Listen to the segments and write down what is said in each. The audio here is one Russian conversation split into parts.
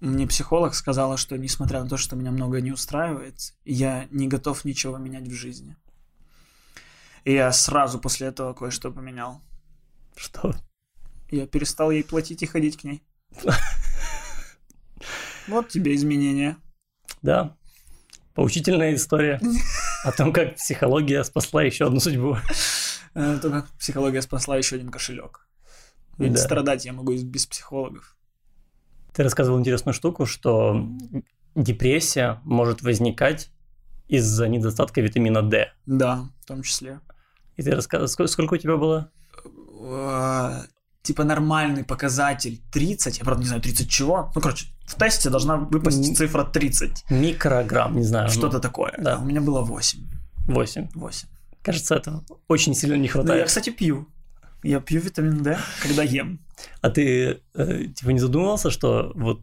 Мне психолог сказала, что несмотря на то, что меня многое не устраивает, я не готов ничего менять в жизни. И я сразу после этого кое-что поменял. Что? Я перестал ей платить и ходить к ней. Вот тебе изменения. Да. Поучительная история о том, как психология спасла еще одну судьбу. Э, То, как психология спасла еще один кошелек. Ведь Да. страдать я могу без психологов. Ты рассказывал интересную штуку, что депрессия может возникать из-за недостатка витамина D. Да, в том числе. И ты рассказывал, сколько, сколько у тебя было? Э, Типа нормальный показатель 30, я правда не знаю 30 чего. Ну, короче, в тесте должна выпасть М. цифра 30. Микрограмм, не знаю. Что-то такое. да. У меня было 8. 8. 8. Кажется, этого очень сильно не Ну, я, хватает. кстати, пью. Я пью витамин D, когда ем. А ты э, типа не задумывался, что вот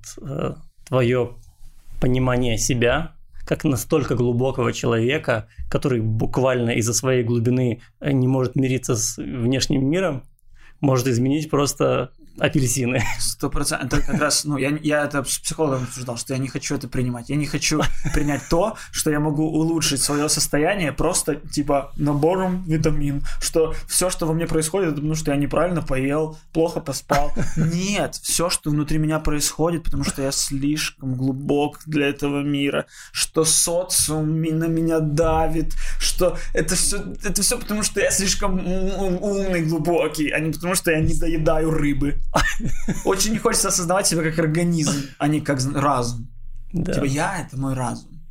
твое понимание себя как настолько глубокого человека, который буквально из-за своей глубины э, не может мириться с внешним миром, может изменить просто апельсины. Сто процентов. Это как раз, ну, я, я это с психологом обсуждал, что я не хочу это принимать. Я не хочу принять то, что я могу улучшить свое состояние просто, типа, набором витамин. Что все, что во мне происходит, это потому что я неправильно поел, плохо поспал. Нет, все, что внутри меня происходит, потому что я слишком глубок для этого мира. Что социум на меня давит. Что это все, это все потому, что я слишком ум- умный, глубокий, а не потому, что я не доедаю рыбы. Очень не хочется осознавать себя как организм, а не как разум. Да. Типа я это мой разум,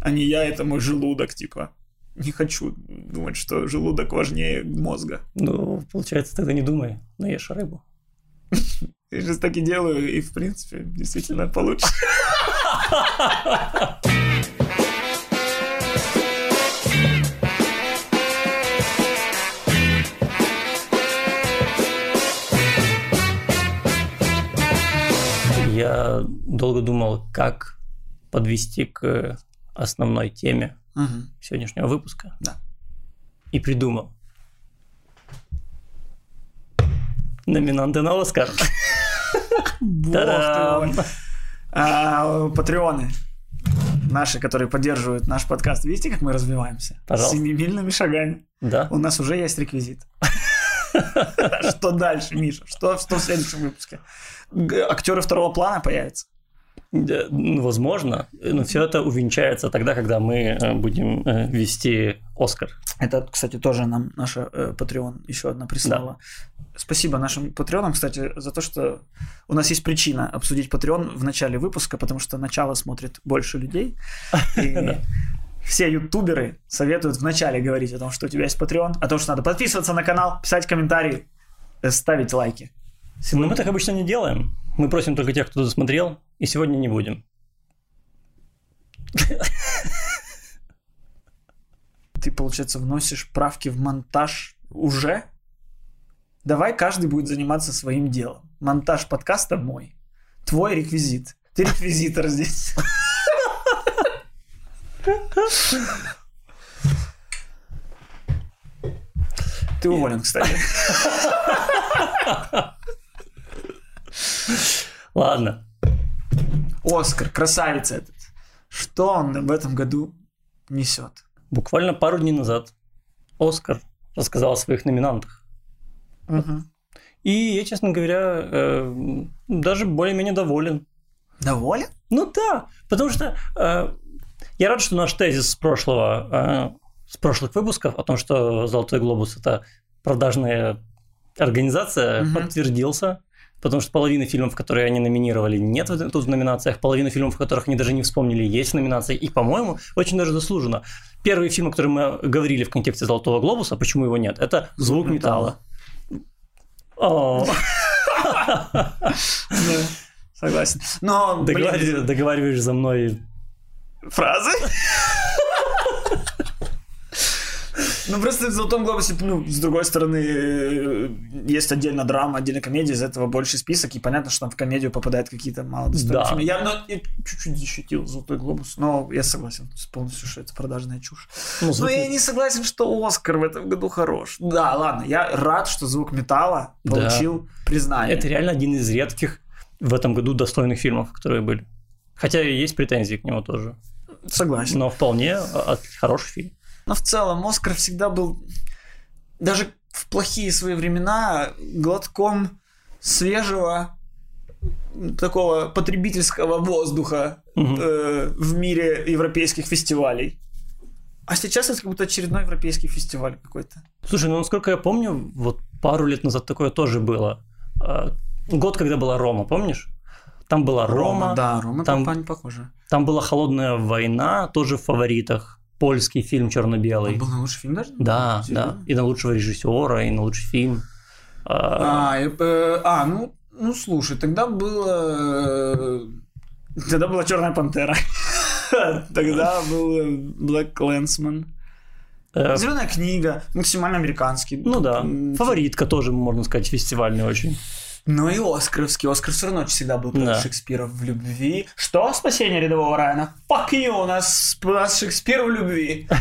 а не я это мой желудок, типа. Не хочу думать, что желудок важнее мозга. Ну, получается, тогда не думай, но ешь рыбу. Я сейчас так и делаю, и в принципе действительно получше. Я долго думал, как подвести к основной теме Мгм. сегодняшнего выпуска. Да. И придумал. Номинанты на Оскар. Бог. А, Патреоны наши, которые поддерживают наш подкаст, видите, как мы развиваемся? Пожалуйста. Семимильными шагами. Да. У нас уже есть реквизит. Что дальше, Миша? Что в следующем выпуске? Актеры второго плана появятся? Да, Возможно, но все это увенчается тогда, когда мы э, будем э, вести Оскар. Это, кстати, тоже нам наша э, Patreon еще одна прислала. Спасибо нашим патреонам, кстати, за то, что у нас есть причина обсудить Patreon в начале выпуска, потому что начало смотрит больше людей. И Да. все ютуберы советуют вначале говорить о том, что у тебя есть Patreon, о том, что надо подписываться на канал, писать комментарии, э, ставить лайки. Но мы так обычно не делаем. Мы просим только тех, кто досмотрел, и сегодня не будем. Ты, получается, вносишь правки в монтаж уже? Давай каждый будет заниматься своим делом. Монтаж подкаста мой. Твой реквизит. Ты реквизитор здесь. Ты уволен, кстати. Ладно. Оскар, красавец этот. Что он в этом году несет? Буквально пару дней назад Оскар рассказал о своих номинантах. Мгм. И я, честно говоря, э, даже более-менее доволен. Доволен? Ну да, потому что э, я рад, что наш тезис с прошлого, э, с прошлых выпусков о том, что Золотой глобус это продажная организация, Мгм. подтвердился. Потому что половина фильмов, которые они номинировали, нет тут в номинациях. Половина фильмов, в которых они даже не вспомнили, есть номинации. И, по-моему, очень даже заслуженно. Первый фильм, о котором мы говорили в контексте Золотого глобуса, почему его нет, это «Звук металла». Согласен. Но, договариваешь за мной фразы. Ну, просто в «Золотом глобусе», ну, с другой стороны, э, есть отдельно драма, отдельно комедия, из этого больше список, и понятно, что там в комедию попадают какие-то малодостойные Да. фильмы. Я, ну, я чуть-чуть защитил «Золотой глобус», но я согласен полностью, что это продажная чушь. ну, Но я не согласен, что «Оскар» в этом году хорош. Да, ладно, я рад, что «Звук металла» Да. получил признание. Это реально один из редких в этом году достойных фильмов, которые были. Хотя и есть претензии к нему тоже. Согласен. Но вполне от- хороший фильм. Но в целом Оскар всегда был, даже в плохие свои времена, глотком свежего такого потребительского воздуха Мгм. э, в мире европейских фестивалей. А сейчас это как будто очередной европейский фестиваль какой-то. Слушай, ну насколько я помню, вот пару лет назад такое тоже было. А, Год, когда была Рома, помнишь? Там была Рома, да, Рома там- там... похоже. там была Холодная война, тоже в фаворитах. Польский фильм черно-белый. Он был на лучший фильм даже? Да, да. Серьезно? И на лучшего режиссера, и на лучший фильм. А, А, э, а, ну, ну слушай, тогда было... э, Тогда была Черная пантера. Тогда был Black Clansman. э, Зеленая книга, максимально американский. Ну да, фаворитка тоже, можно сказать, фестивальный очень. Ну и Оскаровский. Оскар все равно всегда был про Да. Шекспира в любви. Что? Спасение рядового Райана? Fuck you, у нас, у нас Шекспир в любви.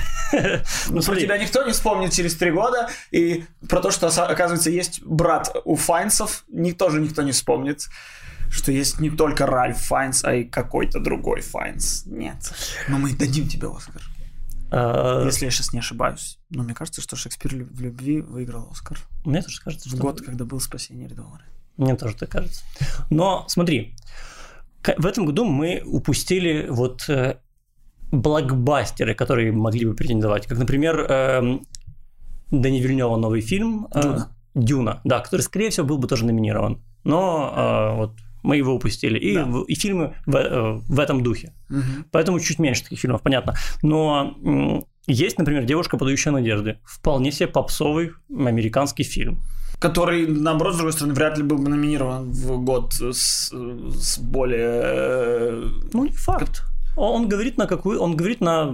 Ну Про тебя никто не вспомнит через три года. И про то, что, оказывается, есть брат у Файнсов, тоже никто не вспомнит. Что есть не только Ральф Файнс, а и какой-то другой Файнс. Нет. Но мы дадим тебе Оскар. э, Если я сейчас не ошибаюсь. Но мне кажется, что Шекспир в любви выиграл Оскар. мне тоже кажется, В что... год, когда был спасение рядового Райана. Мне тоже так кажется. Но смотри, в этом году мы упустили вот э, блокбастеры, которые могли бы претендовать. Как, например, эм, Дани Вильнева новый фильм э, «Дюна». «Дюна», да, который, скорее всего, был бы тоже номинирован. Но э, вот мы его упустили. И, Да. в- и фильмы в, э, в этом духе. Мгм. Поэтому чуть меньше таких фильмов, понятно. Но м, есть, например, «Девушка, подающая надежды». Вполне себе попсовый американский фильм. Который, наоборот, с другой стороны, вряд ли был бы номинирован в год с, с более... э, Ну, не факт. Он говорит на какую, он говорит на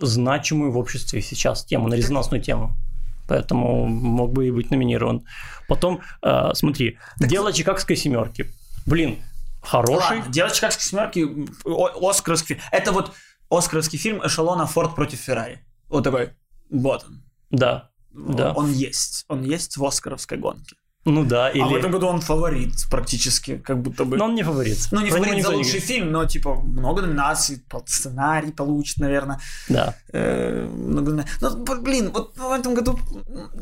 значимую в обществе сейчас тему, на резонансную тему. Поэтому мог бы и быть номинирован. Потом, э, смотри, дело Чикагской семерки. Блин, хороший. Ладно, «Дело Чикагской семерки», о- Оскаровский... Это вот Оскаровский фильм эшелона «Форд против Феррари». Вот такой, вот он. Да. Да. Он есть. Он есть в Оскаровской гонке. Ну да, А в или. этом году он фаворит практически, как будто бы. Но он не фаворит. ну, не Про фаворит за не лучший говорит. фильм, но, типа, много номинаций, сценарий получит, наверное. Да. Э, много номи- Ну, блин, вот в этом году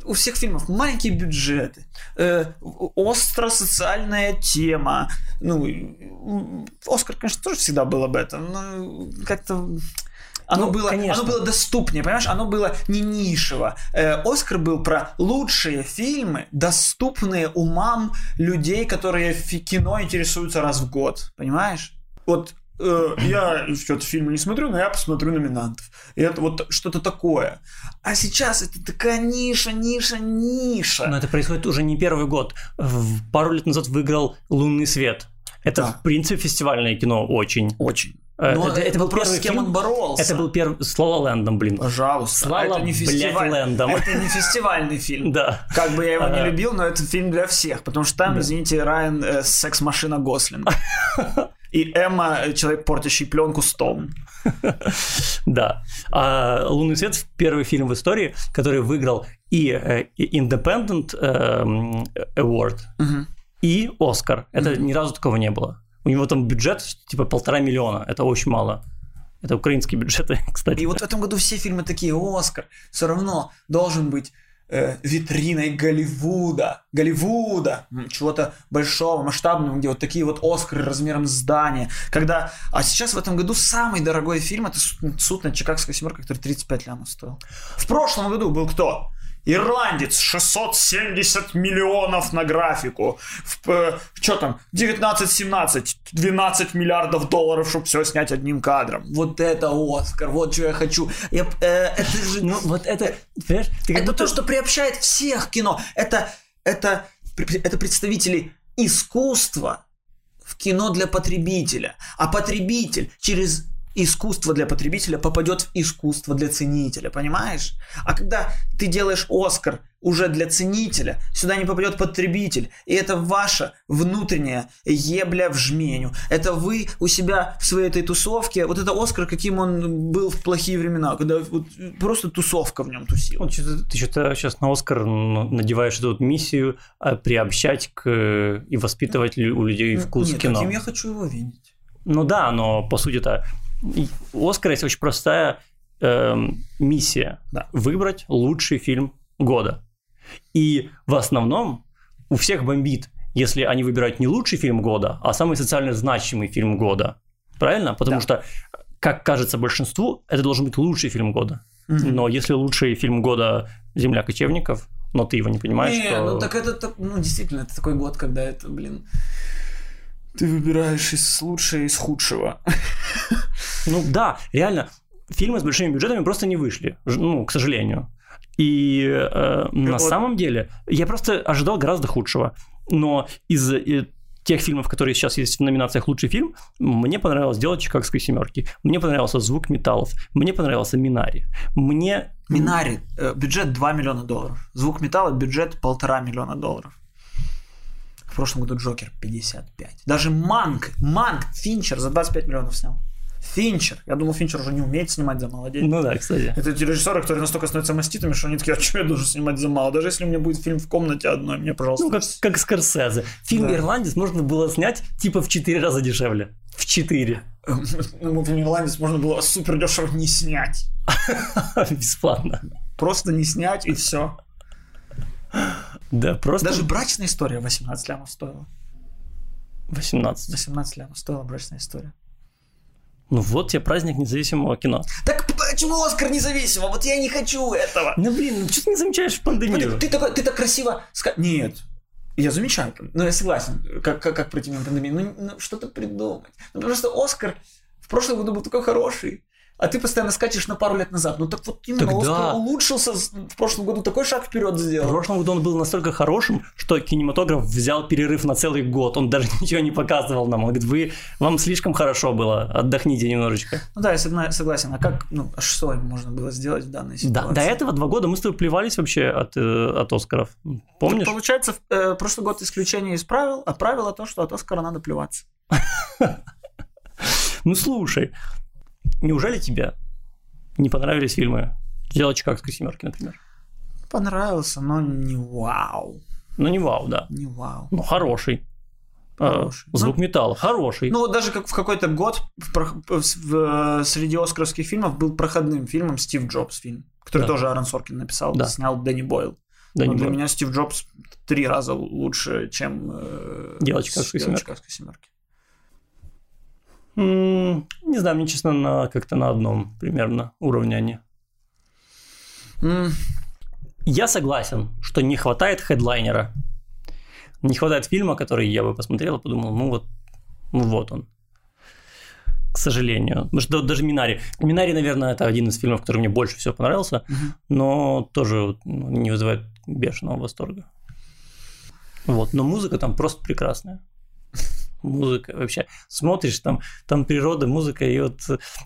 у всех фильмов маленькие бюджеты, э, остро-социальная тема. Ну, Оскар, конечно, тоже всегда был об этом, но как-то... Оно, Ну, было, конечно. оно было доступнее, понимаешь? Оно было не нишево. Э, Оскар был про лучшие фильмы, доступные умам людей, которые кино интересуются раз в год. Понимаешь? Вот э, я что-то фильмы не смотрю, но я посмотрю номинантов. И это вот что-то такое. А сейчас это такая ниша, ниша, ниша. Но это происходит уже не первый год. Пару лет назад выиграл «Лунный свет». Это, Да. в принципе, фестивальное кино очень. Очень. Э, Но это, это был первый с кем фильм. он боролся. Это был первый с «Ла Ла Лэндом», блин. Пожалуйста. Слава, это не блядь, фестиваль. Лэндом. Это не фестивальный фильм. Да. Как бы я его не Ага. любил, но это фильм для всех, потому что там, Да. извините, Райан э, секс-машина Гослинг. И Эмма э, человек, портящий пленку Стоун. Да. А «Лунный свет» — первый фильм в истории, который выиграл и э, Independent эм, Award, и Оскар. Это ни разу такого не было. У него там бюджет типа полтора миллиона. Это очень мало. Это украинские бюджеты, кстати. И вот в этом году все фильмы такие, Оскар все равно должен быть э, витриной Голливуда, Голливуда, чего-то большого, масштабного, где вот такие вот Оскары размером с здание. Когда... А сейчас в этом году самый дорогой фильм это «Суд- «Суд над Чикагской семеркой», который 35 лямов стоил. В прошлом году был кто? Ирландец 670 миллионов на графику. В, что там? 19-17, 12 миллиардов долларов, чтобы все снять одним кадром. Вот это Оскар, вот что я хочу. Я, э, это же Ну, вот это, понимаешь, ты как это будто- то, что приобщает всех кино. Это, это, это представители искусства в кино для потребителя. А потребитель через искусство для потребителя попадет в искусство для ценителя, понимаешь? А когда ты делаешь Оскар уже для ценителя, сюда не попадет потребитель, и это ваша внутренняя ебля в жменю. Это вы у себя в своей этой тусовке, вот это Оскар, каким он был в плохие времена, когда вот просто тусовка в нем тусила. Вот что-то, ты что-то сейчас на Оскар надеваешь эту вот миссию а, приобщать к и воспитывать у людей вкус Нет, кино. каким я хочу его видеть. Ну да, но по сути Оскара есть очень простая э, миссия Да. выбрать лучший фильм года. И в основном у всех бомбит, если они выбирают не лучший фильм года, а самый социально значимый фильм года. Правильно? Потому Да. что, как кажется большинству, это должен быть лучший фильм года. Мгм. Но если лучший фильм года «Земля кочевников», но ты его не понимаешь, Не, то... ну так это, ну действительно, это такой год, когда это, блин, ты выбираешь из лучшего, из худшего. Ну да, реально, фильмы с большими бюджетами просто не вышли, ну, к сожалению. И э, на Вот. самом деле я просто ожидал гораздо худшего. Но из э, тех фильмов, которые сейчас есть в номинациях «Лучший фильм», мне понравилось «Дело Чикагской семерки», мне понравился «Звук металлов», мне понравился «Минари», мне... Минари, э, бюджет 2 миллиона долларов. Звук металла, бюджет полтора миллиона долларов. В прошлом году Джокер 55. Даже Манк, Манк, Финчер за 25 миллионов снял. Финчер. Я думал, Финчер уже не умеет снимать за мало денег. Ну да, кстати. Это те режиссеры, которые настолько становятся маститами, что они такие, а что я должен снимать за мало? Даже если у меня будет фильм в комнате одной, мне, пожалуйста. Ну, как, как Скорсезе. Фильм Да. «Ирландец» можно было снять типа в 4 раза дешевле. В 4. Ну, фильм «Ирландец» можно было супер дешево не снять. Бесплатно. Просто не снять и все. Да, просто Даже брачная история 18 лямов стоила. 18. 18 лямов стоила брачная история. Ну вот тебе праздник независимого кино. Так почему Оскар независимо? Вот я не хочу этого. Ну блин, ну что ты не замечаешь в пандемию? Ты, ты такой, ты так красиво Нет. Я замечаю, ну я согласен, как, как, как пройти мимо пандемии. Ну, ну, что-то придумать. Ну потому что Оскар в прошлом году был такой хороший, а ты постоянно скачешь на пару лет назад. Ну так вот именно Так Оскар да. улучшился в прошлом году, такой шаг вперед В сделал. прошлом году он был настолько хорошим, что кинематограф взял перерыв на целый год. Он даже ничего не показывал нам. Он говорит, вы, вам слишком хорошо было, отдохните немножечко. Ну да, я согласен. А как, ну, а что можно было сделать в данной Да, ситуации? до этого два года мы с тобой плевались вообще от, э, от Оскаров. Помнишь? Так получается, в- э, прошлый год исключение из правил, а правило то, что от Оскара надо плеваться. Ну слушай, неужели тебе не понравились фильмы «Дело Чикагской семерки», например? Понравился, но не вау. Ну не вау, да. Не вау. Ну хороший. Э, Хороший. Звук металла, хороший. Ну, вот даже как в какой-то год в в- в- среди оскаровских фильмов был проходным фильмом Стив Джобс фильм, который Да. тоже Аарон Соркин написал, Да. снял Дэнни Бойл. Да, Но для меня Стив Джобс три раза лучше, чем э, «Дело Чикагской «Дело семерки». Не знаю, мне честно, на, как-то на одном примерно уровне они. Я согласен, что не хватает хедлайнера. Не хватает фильма, который я бы посмотрел и подумал, ну вот, ну вот он. К сожалению. Что даже Минари. Минари, наверное, это один из фильмов, который мне больше всего понравился, Мгм. но тоже ну, не вызывает бешеного восторга. Вот, но музыка там просто прекрасная. Музыка вообще. Смотришь, там, там природа, музыка, и вот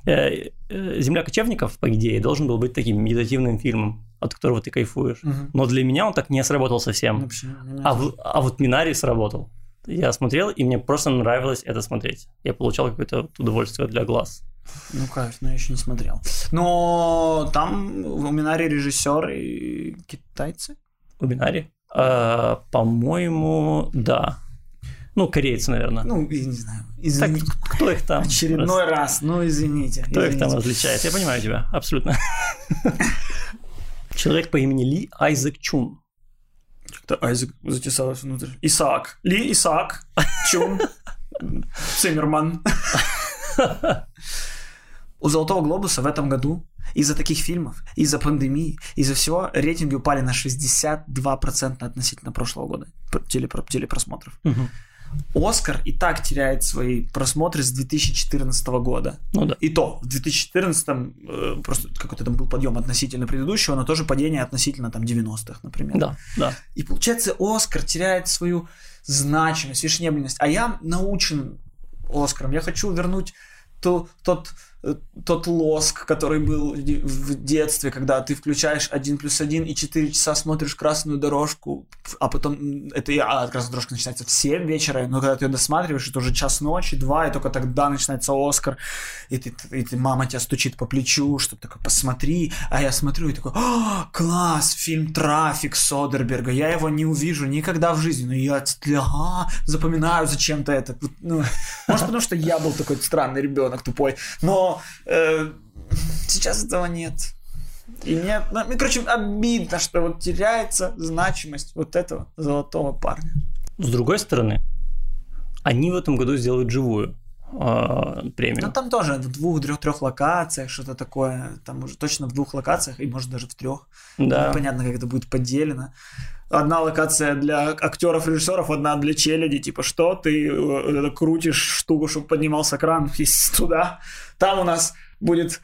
э, э, «Земля кочевников», по идее, должен был быть таким медитативным фильмом, от которого ты кайфуешь. мгм. Но для меня он так не сработал совсем. Вообще, А, в- а вот Минари сработал. Я смотрел, и мне просто нравилось это смотреть. Я получал какое-то удовольствие для глаз. Ну, кайф, но я еще не смотрел. Но там в Минаре режиссеры китайцы. У Минари? А, по-моему, да. Ну, корейцы, наверное. Ну, я не знаю. так, Извините. кто их там? Очередной раз. Ну, извините. Кто их там извините. различает? Я понимаю тебя, абсолютно. Человек по имени Ли Айзек Чун. Как-то Айзек затесалась внутрь. Исаак. Ли Исаак. Чун. Циммерман. У Золотого Глобуса в этом году из-за таких фильмов, из-за пандемии, из-за всего рейтинги упали на 62% относительно прошлого года пр- телепро- телепросмотров. Мгм. Оскар и так теряет свои просмотры с 2014 года. Ну да. И то, в 2014 э, просто какой-то там был подъем относительно предыдущего, но тоже падение относительно там 90-х, например. Да, да. И получается, Оскар теряет свою значимость, вишнебленность. А я научен Оскаром. Я хочу вернуть то, тот тот лоск, который был в детстве, когда ты включаешь 1 плюс 1 и 4 часа смотришь красную дорожку, а потом это а, красная дорожка начинается в 7 вечера, но когда ты ее досматриваешь, это уже час ночи, 2, и только тогда начинается Оскар, и, ты, и ты, мама тебя стучит по плечу, что такое, посмотри, а я смотрю и такой, о, класс, фильм «Трафик» Содерберга, я его не увижу никогда в жизни, но я ага, запоминаю зачем-то это, ну, может потому что я был такой странный ребенок тупой, но э, сейчас этого нет. И мне, ну, короче, обидно, что вот теряется значимость вот этого золотого парня. С другой стороны, они в этом году сделают живую э, премию. Ну, там тоже в двух, трех, трех локациях что-то такое. Там уже точно в двух локациях, и может даже в трех. Да. Непонятно, как это будет поделено. Одна локация для актеров, режиссеров, одна для челяди. Типа, что ты э, крутишь штуку, чтобы поднимался кран туда. Там у нас будет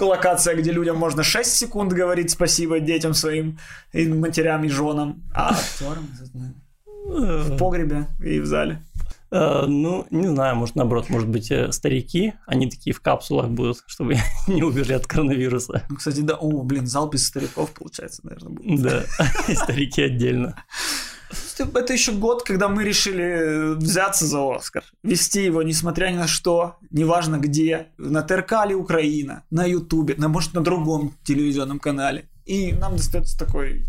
локация, где людям можно 6 секунд говорить спасибо детям своим, и матерям, и женам, а актерам в погребе и в зале. Uh, ну, не знаю, может, наоборот, может быть, э, старики, они такие в капсулах будут, чтобы не убежали от коронавируса. Ну, кстати, да, о, блин, зал без стариков, получается, наверное, будет. Да, и старики отдельно. Это еще год, когда мы решили взяться за Оскар. Вести его, несмотря ни на что, неважно где, на ТРК или Украина, на Ютубе, на, может, на другом телевизионном канале. И нам достается такой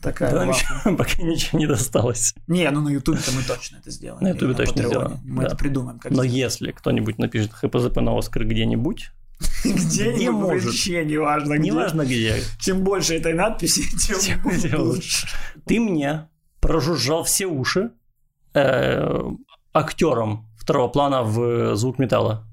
такая да, еще, пока ничего не досталось. Не, ну на Ютубе-то мы точно это сделаем. На Ютубе точно сделаем. Мы это придумаем. Как Но если кто-нибудь напишет ХПЗП на Оскар где-нибудь, где-нибудь, вообще неважно где. Неважно где. Чем больше этой надписи, тем, тем лучше. Ты мне прожужжал все уши э, актером второго плана в «Звук металла».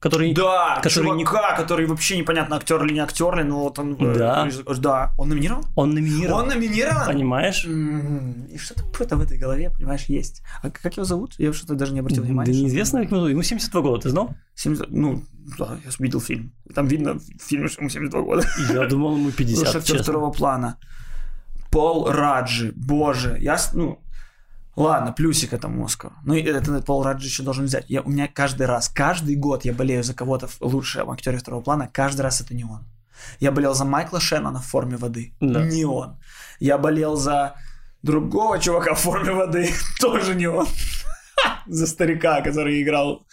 Который, да, который чувака, не... который вообще непонятно, актер или не актер ли, но вот он... Э, да. Э, да. Он номинирован? Он номинирован. Он номинирован? Понимаешь? Mm-hmm. И что-то какое-то в этой голове, понимаешь, есть. А как его зовут? Я что-то даже не обратил внимания. Да неизвестно, как его зовут. Ему 72 года, ты знал? 70... Ну, да, я видел фильм. Там видно в фильме, что ему 72 года. Я думал, ему 50, Слушай, актер второго плана. Пол Раджи, боже, я, ну, ладно, плюсик этому Оскару. Ну, это Пол Раджи еще должен взять. Я, у меня каждый раз, каждый год я болею за кого-то лучшего актера второго плана, каждый раз это не он. Я болел за Майкла Шеннона в форме воды, да. не он. Я болел за другого чувака в форме воды, тоже не он. За старика, который играл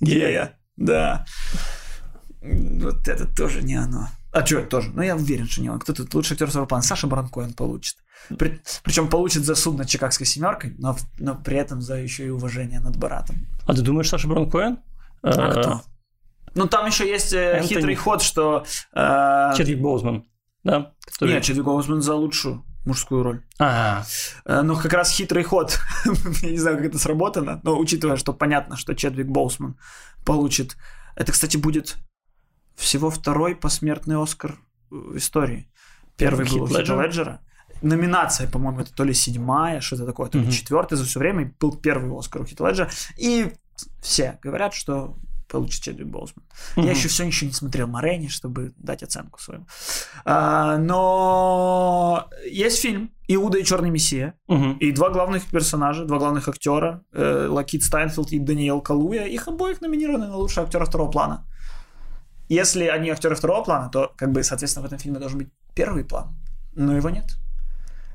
гея. Да. Вот это тоже не оно. А что, тоже? Ну, я уверен, что не он. Кто тут лучший актер второго плана? Саша Баранко он получит. При, причем получит за суд над Чикагской семеркой, но, но при этом за еще и уважение над Баратом. А ты думаешь, Саша Барон Коэн? А кто? Ну, там еще есть э, Энтони... хитрый ход, что... Э... Чедвик Боузман, да? Который... Нет, Чедвик Боузман за лучшую мужскую роль. А. Но как раз хитрый ход, я не знаю, как это сработано, но учитывая, что понятно, что Чедвик Боусман получит... Это, кстати, будет всего второй посмертный Оскар в истории. Первый был у Хита Леджера. Номинация, по-моему, это то ли седьмая, что-то такое, то ли mm-hmm. четвертая за все время. Был первый Оскар у Хита Леджера. И все говорят, что получит Чедвик Боусман. Mm-hmm. Я еще все еще не смотрел Ма Рейни, чтобы дать оценку свою. А, но есть фильм Иуда и Черный Мессия. Mm-hmm. И два главных персонажа, два главных актера, э, Лакит Стэнфилд и Даниэл Калуя, их обоих номинированы на лучшего актера второго плана. Если они актеры второго плана, то, как бы, соответственно, в этом фильме должен быть первый план. Но его нет.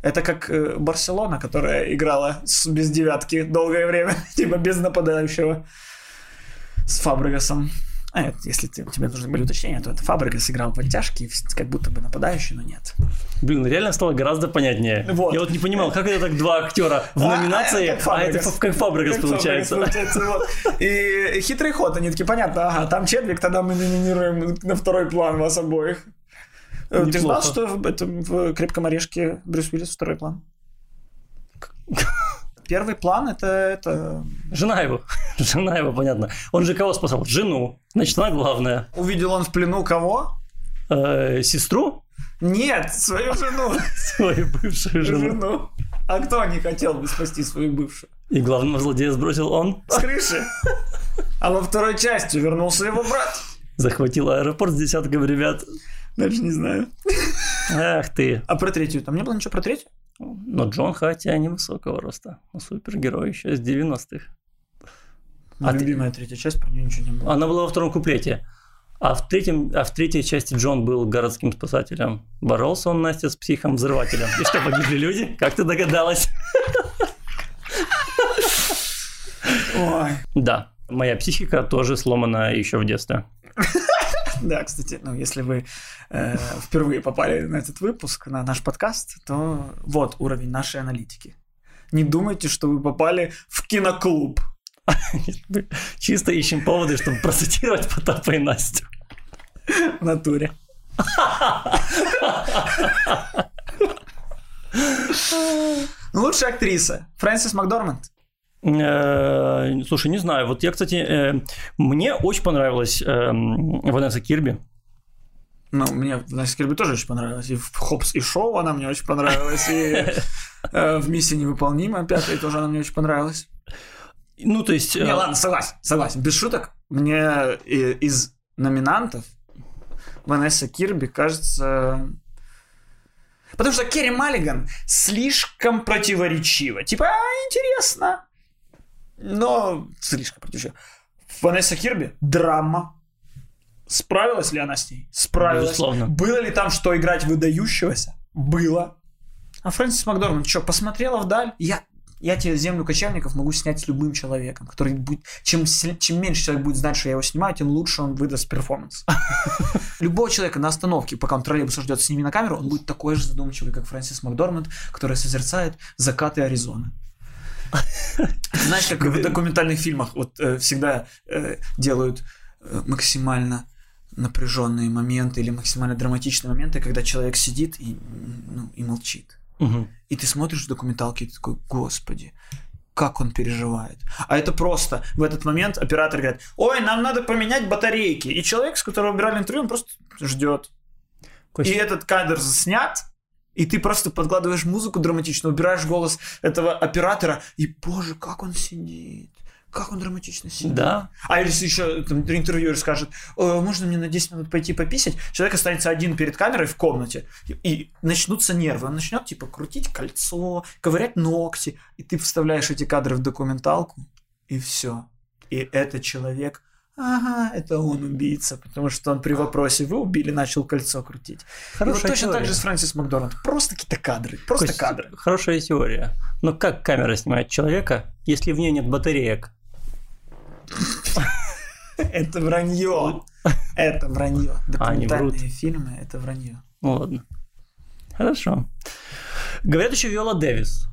Это как э, Барселона, которая играла с, без девятки долгое время, типа без нападающего с Фабрегасом. А нет, если ты, тебе нужны были уточнения, то это Фабрегас играл подтяжки, как будто бы нападающий, но нет. Блин, реально стало гораздо понятнее. Вот. Я вот не понимал, как это так два актера в а, номинации, а, а это как Фабрегас как получается. Фабрегас, получается вот. И хитрый ход, они такие, понятно, ага, там Чедвик, тогда мы номинируем на второй план вас обоих. Неплохо. Ты знал, что в, это, в «Крепком орешке» Брюс Уиллис второй план? Первый план это, это... Жена его. Жена его, понятно. Он же кого спасал? Жену. Значит, она главная. Увидел он в плену кого? Э, сестру? Нет, свою жену. Свою бывшую жену. жену. А кто не хотел бы спасти свою бывшую? И главного злодея сбросил он. С крыши. А во второй части вернулся его брат. Захватил аэропорт с десятком ребят. Дальше не знаю. Ах ты. А про третью? Там не было ничего про третью? Но Джон Хатти невысокого роста. Но супергерой еще с 90-х. А любимая третья часть, про нее ничего не было. Она была во втором куплете. А в, третьем, а в третьей части Джон был городским спасателем. Боролся он, Настя, с психом-взрывателем. И что, погибли люди? Как ты догадалась? Ой. Да, моя психика тоже сломана еще в детстве. Да, кстати, ну, если вы э, впервые попали на этот выпуск, на наш подкаст, то вот уровень нашей аналитики. Не думайте, что вы попали в киноклуб. Чисто ищем поводы, чтобы процитировать Потапа и Настю. В натуре. Ну, Лучшая актриса. Фрэнсис Макдорманд. Э, Слушай, не знаю. Вот я, кстати, э, мне очень понравилась э, Ванесса Кирби. Ну, мне Ванесса Кирби тоже очень понравилась. И в Хопс и Шоу она мне очень понравилась. И в Миссии невыполнима пятая тоже она мне очень понравилась. Ну, то есть... Не, ладно, согласен, согласен. Без шуток, мне из номинантов Ванесса Кирби кажется... Потому что Керри Маллиган слишком противоречива. Типа, а, интересно. Но слишком противоречиво. Ванесса Кирби – драма. Справилась ли она с ней? Справилась. Безусловно. Было ли там что играть выдающегося? Было. А Фрэнсис Макдорманд что, посмотрела вдаль? Я, я тебе «Землю кочевников» могу снять с любым человеком, который будет... Чем, чем меньше человек будет знать, что я его снимаю, тем лучше он выдаст перформанс. Любого человека на остановке, пока он троллейбус ждет с ними на камеру, он будет такой же задумчивый, как Фрэнсис Макдорманд, который созерцает закаты Аризоны. Знаешь, как в документальных фильмах вот э, всегда э, делают э, максимально напряженные моменты или максимально драматичные моменты, когда человек сидит и, ну, и молчит. мгм. И ты смотришь документалки и ты такой, господи, как он переживает. А это просто в этот момент оператор говорит, ой, нам надо поменять батарейки. И человек, с которого брали интервью, он просто ждет. Костя, И этот кадр снят, и ты просто подкладываешь музыку драматичную, убираешь голос этого оператора, и, боже, как он сидит. Как он драматично сидит. Да. А если еще там, интервьюер скажет, «Э, можно мне на 10 минут пойти пописать, человек останется один перед камерой в комнате, и, и начнутся нервы. Он начнет, типа, крутить кольцо, ковырять ногти, и ты вставляешь эти кадры в документалку, и все. И этот человек, ага, это он убийца, потому что он при вопросе «Вы убили?» начал кольцо крутить. И вот Хорошая точно теория. так же с Фрэнсис Макдональд. Просто какие-то кадры, просто Кость, кадры. Хорошая теория. Но как камера снимает человека, если в ней нет батареек? Это вранье. Это вранье. А. Документальные фильмы – это вранье. Ну ладно. Хорошо. Говорят еще Виола Дэвис.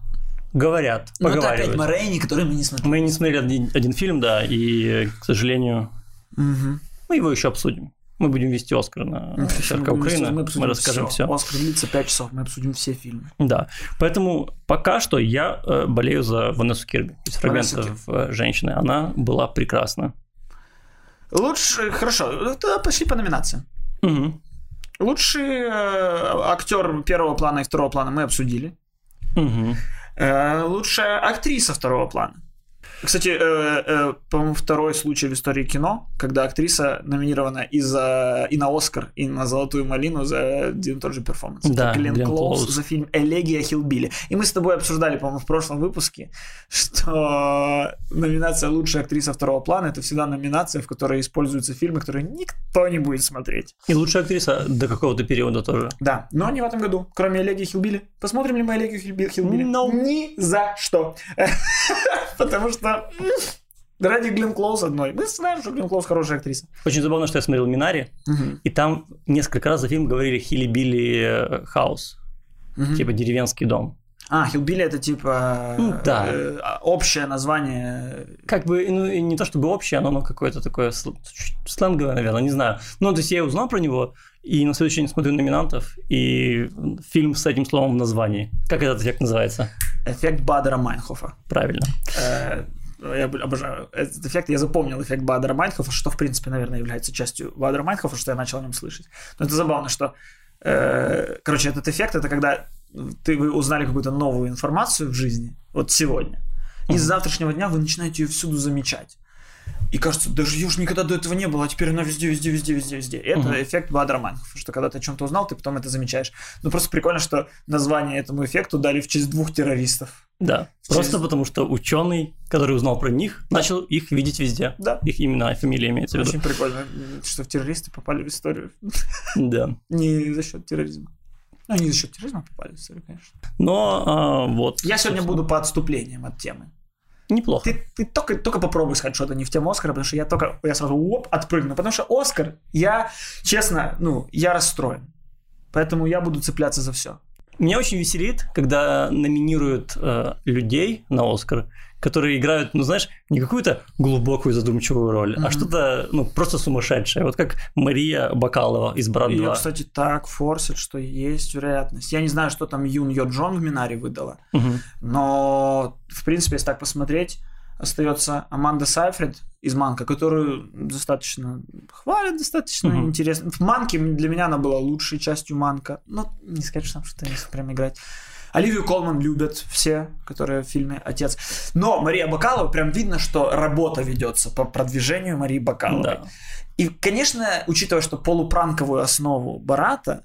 Говорят, Ну, это опять поговаривают. Морейни, который мы не смотрели. Мы не смотрели один, один фильм, да, и, к сожалению, Мгм. мы его еще обсудим. Мы будем вести Оскар на Мы «Церковь будем- Украины». Мы, обсудим расскажем всё. все. Оскар длится 5 часов, мы обсудим все фильмы. Да. Поэтому пока что я э, болею за Ванессу Кирби из фрагментов э, женщины. Она была прекрасна. Лучше, хорошо, тогда пошли по номинациям. Мгм. Лучший э, актер первого плана и второго плана мы обсудили. Мгм. Э, лучшая актриса второго плана. Кстати, э, э, по-моему, второй случай в истории кино, когда актриса номинирована и, за, и на Оскар, и на Золотую малину за один и тот же перформанс. Это Да, Глен Глен Клоуз Клоуз. за фильм «Элегия Хилбили». И мы с тобой обсуждали, по-моему, в прошлом выпуске, что номинация «Лучшая актриса второго плана» — это всегда номинация, в которой используются фильмы, которые никто не будет смотреть. И лучшая актриса до какого-то периода тоже. Да, но не в этом году, кроме Элегии Хилбили. Посмотрим ли мы Элегию Хилби- Хилбили? No. Ни за что. Потому что м, ради Глен Клоуз одной. Мы знаем, что Глен Клоуз хорошая актриса. Очень забавно, что я смотрел «Минари», и там несколько раз за фильм говорили «Хилли-Билли Хаус», Мгм. типа «Деревенский дом». А, Хилбили это типа Ну, да. э, общее название. Как бы, ну, и не то чтобы общее, оно ну, какое-то такое сл- сленговое, наверное, не знаю. Ну, то есть я узнал про него, и на следующий день смотрю номинантов, и фильм с этим словом в названии. Как этот эффект называется? Эффект Баадера Майнхофа. Правильно. Э, Я об- обожаю этот эффект. Я запомнил эффект Баадера Майнхофа, что, в принципе, наверное, является частью Баадера Майнхофа, что я начал о нем слышать. Но это забавно, что... э, Короче, этот эффект – это когда ты, вы узнали какую-то новую информацию в жизни, вот сегодня, и с завтрашнего дня вы начинаете ее всюду замечать. И кажется, даже ее же никогда до этого не было, а теперь она везде, везде, везде, везде, везде. И это Мгм. эффект Бадраманов, что когда ты о чем-то узнал, ты потом это замечаешь. Ну, просто прикольно, что название этому эффекту дали в честь двух террористов. Да. Просто потому что ученый, который узнал про них, начал их видеть везде. Да. Их имена и фамилии имеется в виду. Очень прикольно, что в террористы попали в историю Да. не за счет терроризма. Ну, не за счет терроризма попали в историю, конечно. Но а, вот. Я сегодня буду по отступлениям от темы. Неплохо. Ты, ты только, только попробуй сказать что-то не в тему Оскара, потому что я только, я сразу оп, отпрыгну. Потому что Оскар, я, честно, ну, я расстроен. Поэтому я буду цепляться за все. Меня очень веселит, когда номинируют э, людей на Оскар, которые играют, ну знаешь, не какую-то глубокую задумчивую роль, а Мгм. что-то, ну, просто сумасшедшее. Вот как Мария Бакалова из «Брат 2». Ее, кстати, так форсят, что есть вероятность. Я не знаю, что там Юн Йо Джон в Минаре выдала, Мгм. но, в принципе, если так посмотреть, остается Аманда Сайфред из Манка, которую достаточно хвалят, достаточно Мгм. интересно. В Манке для меня она была лучшей частью Манка. Ну, не сказать, что там что-то прям играть. Оливию Колман любят все, которые в фильме «Отец». Но Мария Бакалова, прям видно, что работа ведется по продвижению Марии Бакаловой. Да. И, конечно, учитывая, что полупранковую основу Барата,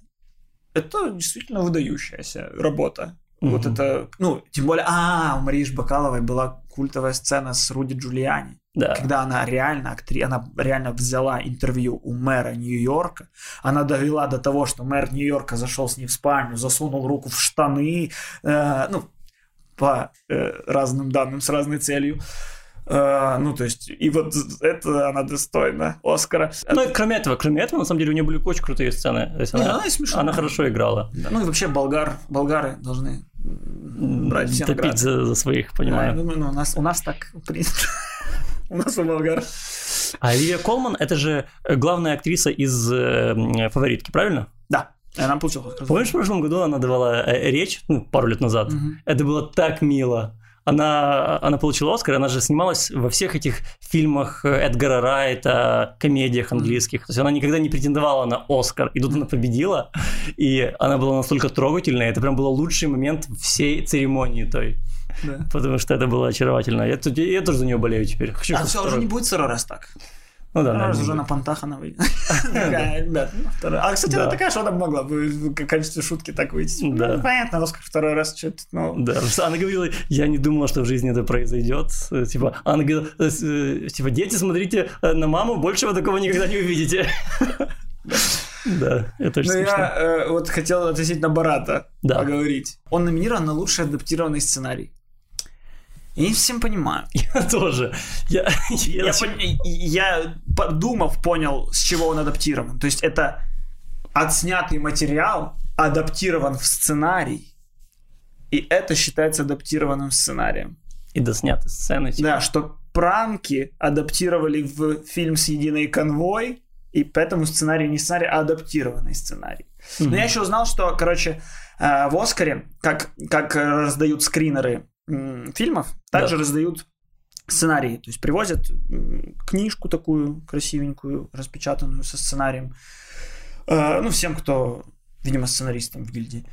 это действительно выдающаяся работа. Вот Мгм. это, ну, тем более, а, у Марии Бакаловой была культовая сцена с Руди Джулиани, Да. когда она реально актри... она реально взяла интервью у мэра Нью-Йорка, она довела до того, что мэр Нью-Йорка зашел с ней в спальню, засунул руку в штаны, э, ну, по э, разным данным, с разной целью. Э, ну, то есть, и вот это она достойна Оскара. Ну, и кроме этого, кроме этого, на самом деле, у нее были очень крутые сцены. То есть Не, она, она смешная. она хорошо играла. Да, Ну и вообще болгар, болгары должны брать все Топить за, за своих, Да, понимаю. я думаю, ну, у нас, у нас так принято. У нас у болгар. А Оливия Колман – это же главная актриса из э, «Фаворитки», правильно? Да, она получила. Помнишь, в прошлом году она давала э, речь, ну, пару лет назад? Мгм. Это было так мило. Она, она получила Оскар, она же снималась во всех этих фильмах Эдгара Райта, комедиях английских. То есть она никогда не претендовала на Оскар. И тут она победила, и она была настолько трогательная. Это прям был лучший момент всей церемонии той. Да. Потому что это было очаровательно. Я, тут- я тоже за нее болею теперь. Хочу, А все, уже не будет второй раз так. Ну да, раз уже на она выйдет. А, кстати, Да. она такая, что она могла бы в качестве шутки так выйти. Да. Ну, Понятно, Оскар второй раз что-то, ну... Да, она говорила, я не думала, что в жизни это произойдет. Э, Типа, она говорила, э, э, типа, дети, смотрите на маму, больше вы такого никогда не увидите. Да, это очень Ну, смешно. я э, вот хотел относительно Барата Да. поговорить. Он номинирован на лучший адаптированный сценарий. Я не всем понимаю. Я тоже. Я, я- Я, пон- я, подумав, понял, с чего он адаптирован. То есть это отснятый материал адаптирован в сценарий. И это считается адаптированным сценарием. И досняты сцены. типа. Да, что пранки адаптировали в фильм с единой конвой, и поэтому сценарий не сценарий, а адаптированный сценарий. Но Мгм. я еще узнал, что, короче, э, в Оскаре, как, как раздают скринеры фильмов, также Да. раздают сценарии. То есть привозят книжку такую красивенькую, распечатанную со сценарием. Э, Ну, всем, кто, видимо, сценаристом в гильдии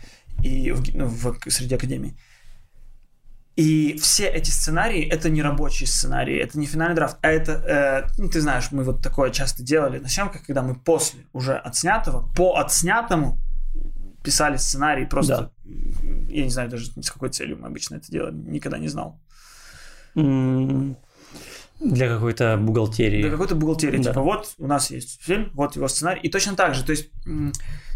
и в, ну, в- среди академий. И все эти сценарии это не рабочие сценарии, это не финальный драфт, а это, э, ну ты знаешь, мы вот такое часто делали на съемках, когда мы после уже отснятого, по отснятому писали сценарий, просто, я не знаю даже с какой целью мы обычно это делали, никогда не знал. Для какой-то бухгалтерии. Для какой-то бухгалтерии, Да. типа вот у нас есть фильм, вот его сценарий, и точно так же, то есть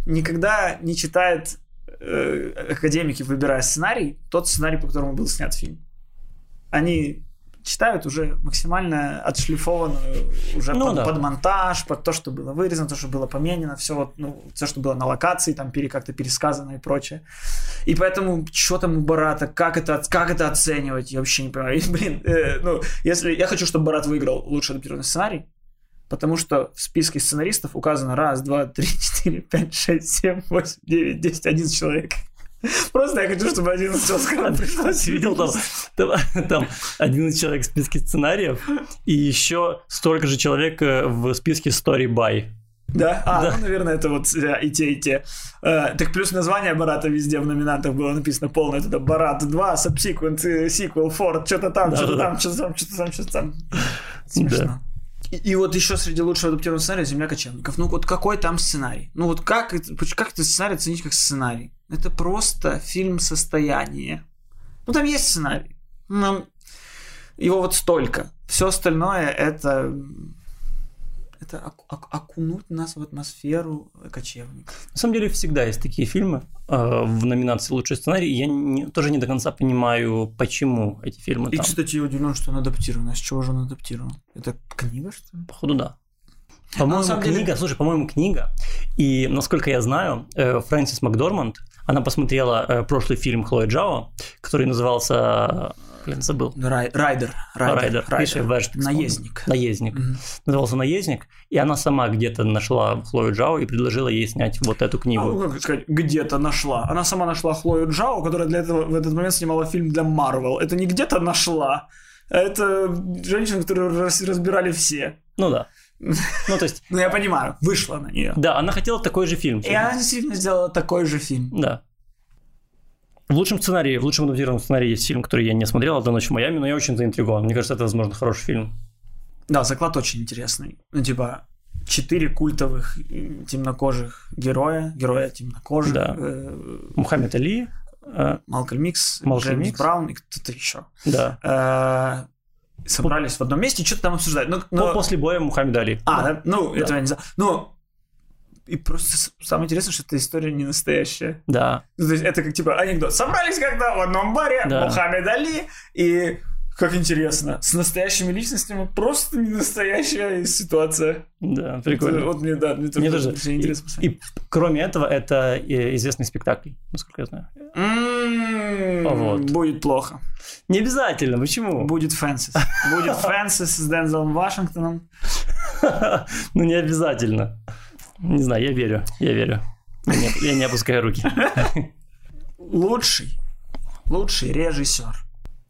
никогда не читает э, академики, выбирая сценарий, тот сценарий, по которому был снят фильм. Они читают уже максимально отшлифованную, уже Ну под, да. под монтаж, под то, что было вырезано, то, что было поменено, все вот, ну, все, что было на локации, там пере, как-то пересказано и прочее. И поэтому, что там у Барата, как это, как это оценивать, я вообще не понимаю. И, блин, э, ну, если я хочу, чтобы Барат выиграл лучший адаптированный сценарий, потому что в списке сценаристов указано раз, два, три, четыре, пять, шесть, семь, восемь, девять, десять, одиннадцать человек. Просто я хочу, чтобы 11 Оскаров пришлось. Видел там, там, там 11 человек в списке сценариев и еще столько же человек э, в списке Story By. Да? А, Да. ну, наверное, это вот э, и те, и те. Э, так плюс название Барата везде в номинантах было написано полное. Это Барат 2, Subsequent, Sequel, Ford, что-то там, Да, что-то да, да. там, что-то там, что-то там, что-то там. Смешно. И, и вот еще среди лучшего адаптированного сценария «Земля кочевников». Ну вот какой там сценарий? Ну вот как, как этот сценарий оценить как сценарий? Это просто фильм состояния. Ну там есть сценарий. Ну, его вот столько. Все остальное это это оку- оку- окунуть нас в атмосферу кочевников. На самом деле всегда есть такие фильмы э, в номинации «Лучший сценарий». Я не- тоже не до конца понимаю, почему эти фильмы И, там. кстати, я удивлен, что он адаптирован. А с чего же он адаптирован? Это книга, что ли? Походу, да. По-моему, на самом деле- книга, слушай, по-моему, книга. И, насколько я знаю, э, Фрэнсис Макдорманд, она посмотрела э, прошлый фильм Хлои Джао, который назывался... Я забыл. Рай- Райдер. Райдер. Райдер. Видишь. Наездник. Наездник. Мгм. Назывался «Наездник», и она сама где-то нашла Хлою Джао и предложила ей снять вот эту Ну, книгу. как сказать, где-то нашла. Она сама нашла Хлою Джао, которая для этого в этот момент снимала фильм для Марвел. Это не где-то нашла. а Это женщина, которую раз- разбирали все. Ну да. Ну, то есть, Ну, я понимаю, вышла на нее. да, она хотела такой же фильм. И она действительно сделала такой же фильм. Да. В лучшем сценарии, в лучшем адаптированном сценарии есть фильм, который я не смотрел, «Одна ночь в Майами», но я очень заинтригован. Мне кажется, это, возможно, хороший фильм. Да, заклад очень интересный. Ну, типа, четыре культовых э, темнокожих героя, героя темнокожих, Да. э, Мухаммед Али, э, Малкольм Микс, Малкольм Джеймс. Браун и кто-то еще. да. Собрались в одном месте что-то там обсуждают. Ну, По- но- После боя Мухаммеда Али. А, да? Ну, Да. этого я не знаю. Ну, и просто самое интересное, что эта история не настоящая. Да. Ну, то есть это как типа анекдот. Собрались когда в одном баре Да. Мухаммед Али и как интересно, с настоящими личностями просто не настоящая ситуация. Да, Это прикольно. Вот мне, да, мне, Мне тоже очень интересно. И, и кроме этого, это э, известный спектакль, насколько я знаю. М, Вот. Будет плохо. Не обязательно, почему? Будет Фэнсис. Будет Фэнсис с Дензелом Вашингтоном. Ну, не обязательно. Не знаю, я верю, я верю. Я не опускаю руки. Лучший. Лучший режиссер.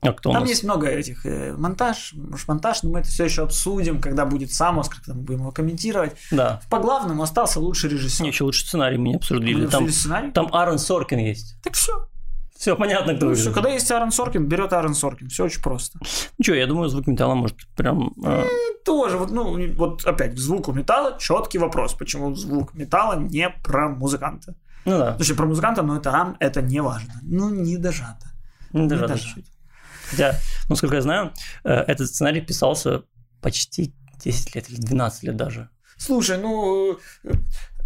А кто Там есть много этих э, монтаж, может монтаж, но мы это все еще обсудим, когда будет сам Оскар, когда мы будем его комментировать. Да. По главному остался лучший режиссер. Не, еще лучше сценарий мы не обсудили. Мы Там, обсудили сценарий? там Аарон Соркин есть. Так все. Все, понятно, кто Ну, всё, когда есть Аарон Соркин, берет Аарон Соркин. Все очень просто. Ну что, я думаю, звук металла может прям... э, Тоже, вот, ну, вот опять, к звуку металла четкий вопрос, почему звук металла не про музыканта. ну да, Точнее, про музыканта, но это рам, это не важно. Ну, не дожато. не даже даже. чуть-чуть. Хотя, ну, сколько я знаю, э, этот сценарий писался почти 10 лет или 12 лет даже. Слушай, ну, э,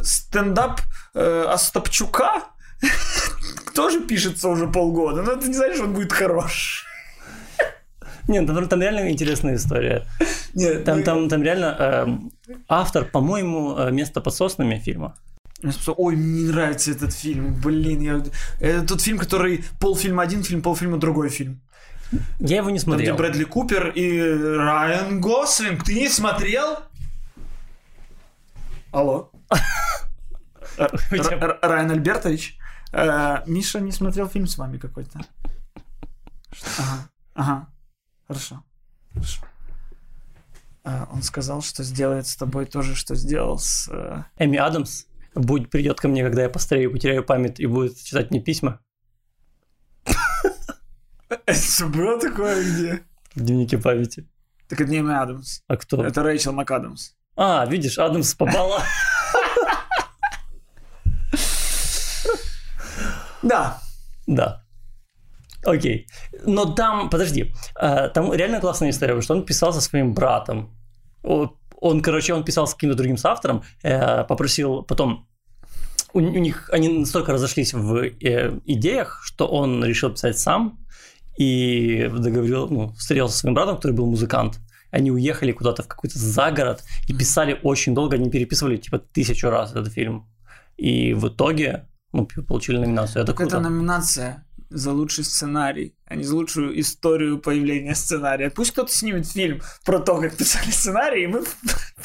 стендап э, Остапчука тоже пишется уже полгода, но это не значит, что он будет хорош. Нет, там, там реально интересная история. Нет, Там, ну, там, там реально эм, автор, по-моему, э, «Место под соснами» фильма. Ой, мне не нравится этот фильм. Блин, я... это тот фильм, который полфильма один фильм, полфильма другой фильм. Я его не Там, где смотрел. Брэдли Купер и Райан Гослинг. Ты не смотрел? Алло. Райан Альбертович. э, Миша не смотрел фильм с вами какой-то. Ага. Ага. Хорошо. Хорошо. Э, Он сказал, что сделает с тобой то же, что сделал с... э, Эми Адамс будет, придет ко мне, когда я постарею, потеряю память и будет читать мне письма Это было такое где? в дневнике памяти. Так это не Эми Адамс. А кто? Это Рэйчел МакАдамс. А, видишь, Адамс попала. Да. Да. Окей. Но там, подожди, э, там реально классная история, потому что он писал со своим братом. Он, короче, он писал с каким-то другим соавтором, э, попросил потом... У, у них они настолько разошлись в э, идеях, что он решил писать сам и договорил, ну, встретился со своим братом, который был музыкант. Они уехали куда-то в какой-то загород и писали очень долго, они переписывали типа тысячу раз этот фильм. И в итоге ну, получили номинацию. Это Так круто. это номинация за лучший сценарий, а не за лучшую историю появления сценария. Пусть кто-то снимет фильм про то, как писали сценарий, и мы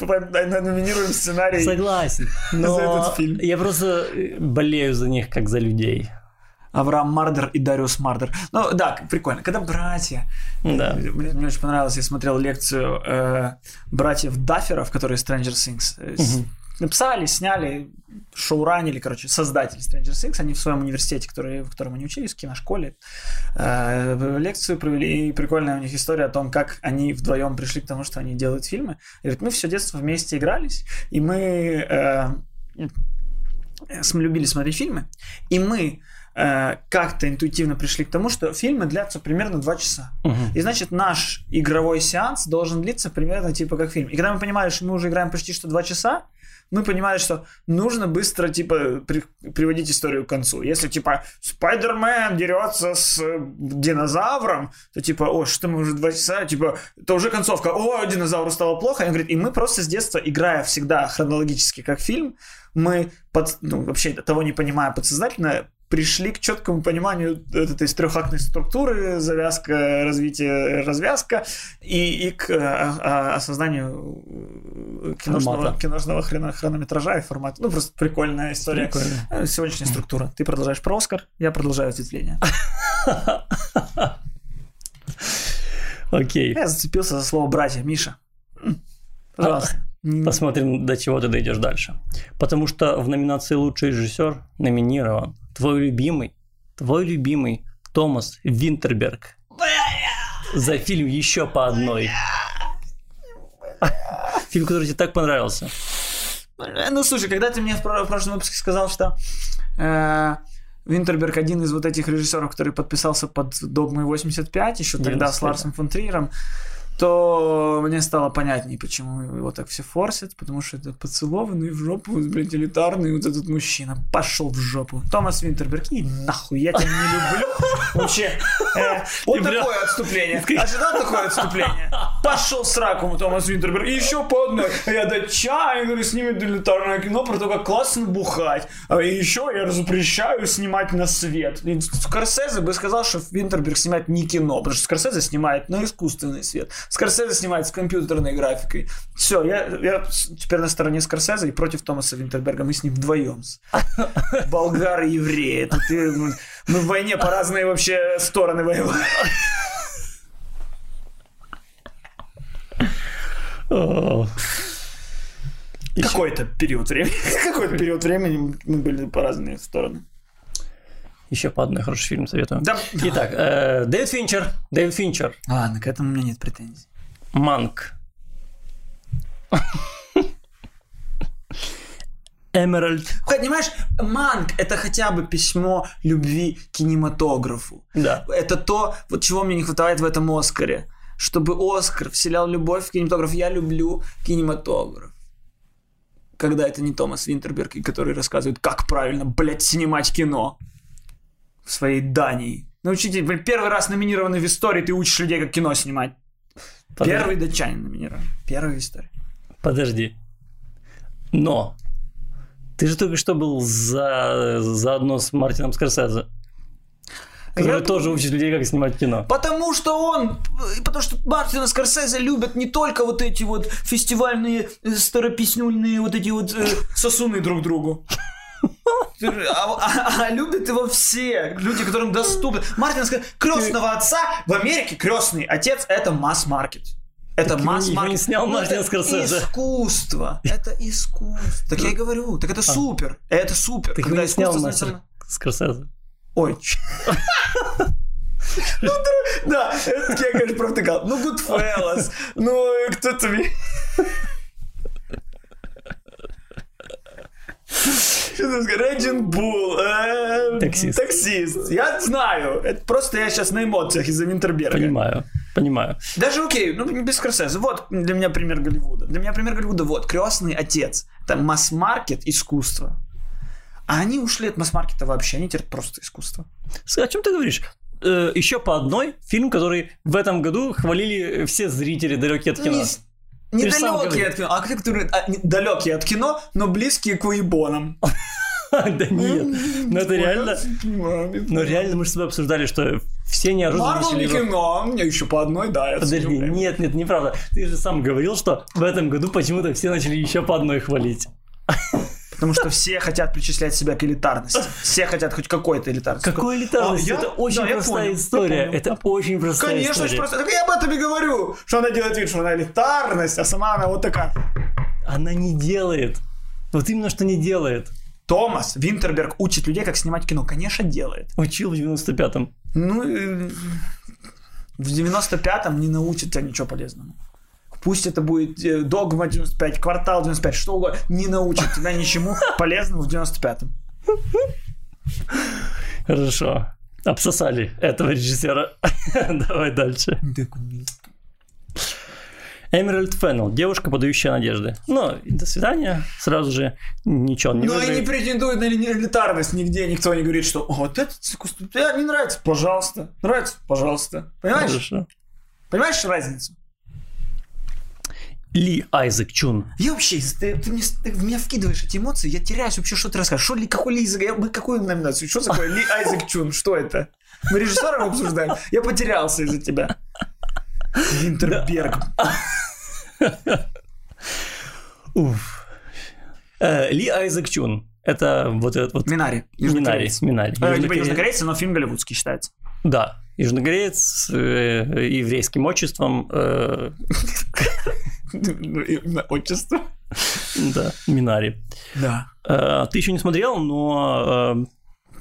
номинируем сценарий. Согласен. Но за этот фильм. я просто болею за них, как за людей. Авраам Мардер и Дариус Мардер. Ну да, прикольно. Когда братья. Да. Э, Мне, мне очень понравилось, я смотрел лекцию э, братьев Дафферов, которые Stranger Things. Мгм. написали, сняли, шоуранили, короче, создатели Stranger Things, они в своем университете, который, в котором они учились, в киношколе, э, лекцию провели, и прикольная у них история о том, как они вдвоем пришли к тому, что они делают фильмы. И говорят, мы все детство вместе игрались, и мы э, мы любили смотреть фильмы, и мы э, как-то интуитивно пришли к тому, что фильмы длятся примерно 2 часа. Угу. И значит, наш игровой сеанс должен длиться примерно типа как фильм. И когда мы понимали, что мы уже играем почти что 2 часа, мы понимали, что нужно быстро, типа, при, приводить историю к концу. Если, типа, Спайдермен дерется с динозавром, то, типа, о, что мы уже два часа, типа, то уже концовка, о, динозавру стало плохо. И он говорит, и мы просто с детства, играя всегда хронологически как фильм, мы, под, ну, вообще того не понимая подсознательно, пришли к четкому пониманию этой трехактной структуры, завязка, развитие, развязка, и, и к а, а, осознанию киношного, киношного хрено, хронометража и формата. Ну, просто прикольная история. Прикольно. Э, сегодняшняя структура. Ты продолжаешь про Оскар, я продолжаю ответвление. Окей. Я зацепился за слово братья. Миша, пожалуйста. Посмотрим, до чего ты дойдешь дальше. Потому что в номинации «Лучший режиссер» номинирован твой любимый, твой любимый Томас Винтерберг за фильм «Еще по одной». Фильм, который тебе так понравился. Ну, слушай, когда ты мне в прошлом выпуске сказал, что э, Винтерберг один из вот этих режиссеров, который подписался под «Догмой 85», еще тогда с Ларсом фон Триером, то мне стало понятнее, почему его так все форсят, потому что это поцелованный в жопу, блядь, элитарный вот этот мужчина. Пошел в жопу. Томас Винтерберг, и нахуй, я тебя не люблю. Вообще, э, вот такое отступление. Ожидал такое отступление? Пошел с раком Томас Винтерберг. И еще по одной. Я до чая, говорю, снимет элитарное кино про то, как классно бухать. А еще я запрещаю снимать на свет. И Скорсезе бы сказал, что Винтерберг снимает не кино, потому что Скорсезе снимает на искусственный свет. Скорсезе снимает с компьютерной графикой. Все, я, я теперь на стороне Скорсезе и против Томаса Винтерберга. Мы с ним вдвоем. Болгары и евреи. Это ты, мы, мы в войне по разные вообще стороны воевали. Какой-то период времени. Какой-то период времени мы были по разные стороны. Еще по одной хороший фильм советую. Да. Итак, э, Дэвид Финчер. Дэвид Финчер. Ладно, к этому у меня нет претензий. Манк. Эмеральд. Понимаешь, Манк – это хотя бы письмо любви к кинематографу. Да. Это то, вот чего мне не хватает в этом Оскаре. Чтобы Оскар вселял любовь в кинематограф. Я люблю кинематограф. Когда это не Томас Винтерберг, который рассказывает, как правильно, блядь, снимать кино в своей Дании. Научите, первый раз номинированный в истории, ты учишь людей, как кино снимать. Подожди. Первый датчанин номинирован. Первый в истории. Подожди. Но ты же только что был за, заодно с Мартином Скорсезе. Который я... тоже учит людей, как снимать кино. Потому что он, потому что Мартина Скорсезе любят не только вот эти вот фестивальные старописнюльные вот эти вот э, сосуны друг другу. А, а, а любят его все люди, которым доступны. Мартин сказал, крестного отца в Америке крестный отец это масс-маркет. Это масс-маркет. снял ну, Мартин Скорсезе. искусство. Это искусство. Так я и говорю. Так это а. супер. Это супер. Так не снял Мартин Скорсезе. Ой, ну, да, я, конечно, провтыкал. Ну, Goodfellas, ну, кто-то... Реджин Булл. Э, таксист. Таксист. Я знаю. Это просто я сейчас на эмоциях из-за Винтерберга. Понимаю. Понимаю. Даже окей, ну без Скорсезе. Вот для меня пример Голливуда. Для меня пример Голливуда. Вот, крестный отец. Это масс-маркет искусство. А они ушли от масс-маркета вообще. Они теперь просто искусство. О чем ты говоришь? Э, еще по одной фильм, который в этом году хвалили все зрители далекие от кино. Не, Недалекие от кино. А которые а, далекие от кино, но близкие к уебонам. Да нет, ну это реально... Ну реально мы с тобой обсуждали, что все неожиданно Марвел не кино, мне еще по одной, да. Подожди, нет, нет, неправда. Ты же сам говорил, что в этом году почему-то все начали еще по одной хвалить. Потому что все хотят причислять себя к элитарности. Все хотят хоть какой-то элитарности. Какой элитарности? А, это очень простая история. Это очень простая история. Конечно, просто. Так я об этом и говорю, что она делает вид, что она элитарность, а сама она вот такая. Она не делает. Вот именно что не делает. Томас Винтерберг учит людей, как снимать кино. Конечно, делает. Учил в 95-м. Ну, э, в 95-м не научит тебя ничего полезному. Пусть это будет э, догма 95, квартал 95, что угодно, не научит тебя ничему полезному в 95-м. Хорошо. Обсосали этого режиссера. Давай дальше. Эмеральд Феннел, девушка, подающая надежды. Ну, до свидания. Сразу же ничего не Но и не претендует на элитарность нигде, никто не говорит, что «О, вот этот тебе не нравится, пожалуйста, нравится, пожалуйста». Понимаешь? Хорошо. Понимаешь разницу? Ли Айзек Чун. Я вообще, ты, ты мне, ты в меня вкидываешь эти эмоции, я теряюсь вообще, что ты расскажешь. Что ли, какой Ли Айзек, я- мы какую номинацию, что такое Ли Айзек Чун, что это? Мы режиссером обсуждаем? Я потерялся из-за тебя. Винтерберг. Уф. Э, Ли Айзек Чун. Это вот этот вот... Минари. Минари. Минари. Э, Южнокореец. южнокорейцы, но фильм голливудский считается. Да. Южнокореец с э, еврейским отчеством. именно Отчество. да, Минари. Да. Э, ты еще не смотрел, но э,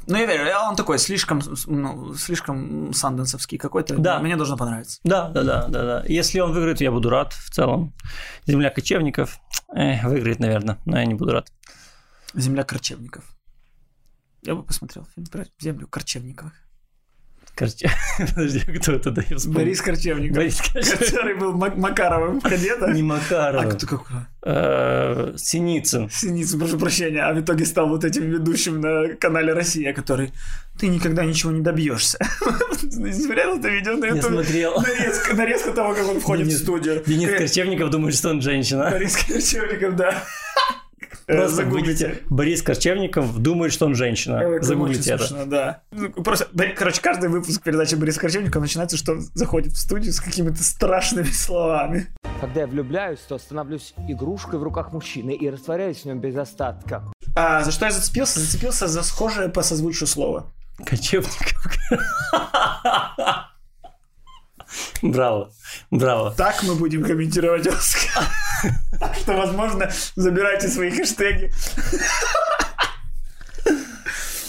Ну, я верю, он такой слишком, ну, слишком санденсовский какой-то. Да. Мне должно понравиться. Да, да, да, да, да. Если он выиграет, я буду рад в целом. Земля кочевников э, выиграет, наверное, но я не буду рад. Земля корчевников. Я бы посмотрел фильм про землю корчевников. Короче, подожди, кто это да я вспомнил. Борис Корчевников. Борис Корчевников. Который был Мак- Макаровым в кадета. Не А Макаров. кто какой? Э, Синицын. Синицын, прошу прощения, а в итоге стал вот этим ведущим на канале «Россия», который «Ты никогда ничего не добьешься». Смотрел это видео на Я ютубе? смотрел. Нарезка, нарезка того, как он входит в Денис- студию. Денис Э, Корчевников думает, что он женщина. Борис Корчевников, да. Э, Просто Загуглите. Борис Корчевников думает, что он женщина. Ой, Загуглите это. смешно, да. Ну, Просто, короче, каждый выпуск передачи Бориса Корчевникова начинается, что он заходит в студию с какими-то страшными словами. Когда я влюбляюсь, то становлюсь игрушкой в руках мужчины и растворяюсь в нем без остатка. А за что я зацепился? Зацепился за схожее по созвучию слово. Кочевников. Браво, браво. Так мы будем комментировать Оскар. Так что, возможно, забирайте свои хэштеги.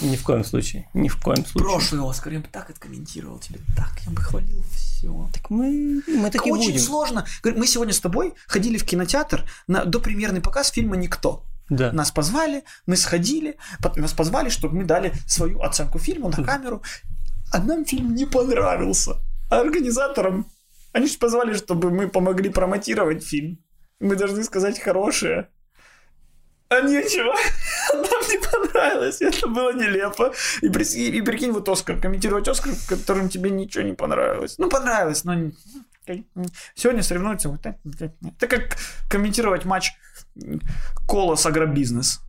Ни в коем случае, ни в коем случае. Прошлый Оскар я бы так откомментировал тебе, так, я бы хвалил все. Так мы, мы таки Очень будем. сложно. Мы сегодня с тобой ходили в кинотеатр на допремьерный показ фильма «Никто». Да. Нас позвали, мы сходили, нас позвали, чтобы мы дали свою оценку фильму на камеру, а нам фильм не понравился. А организаторам они же позвали, чтобы мы помогли промотировать фильм. Мы должны сказать хорошее. А нечего. Нам не понравилось. Это было нелепо. И, прис- и- прикинь, вот Оскар, комментировать Оскар, в котором тебе ничего не понравилось. Ну, понравилось, но... Сегодня соревнуются вот так. Это как комментировать матч Колос Агробизнес.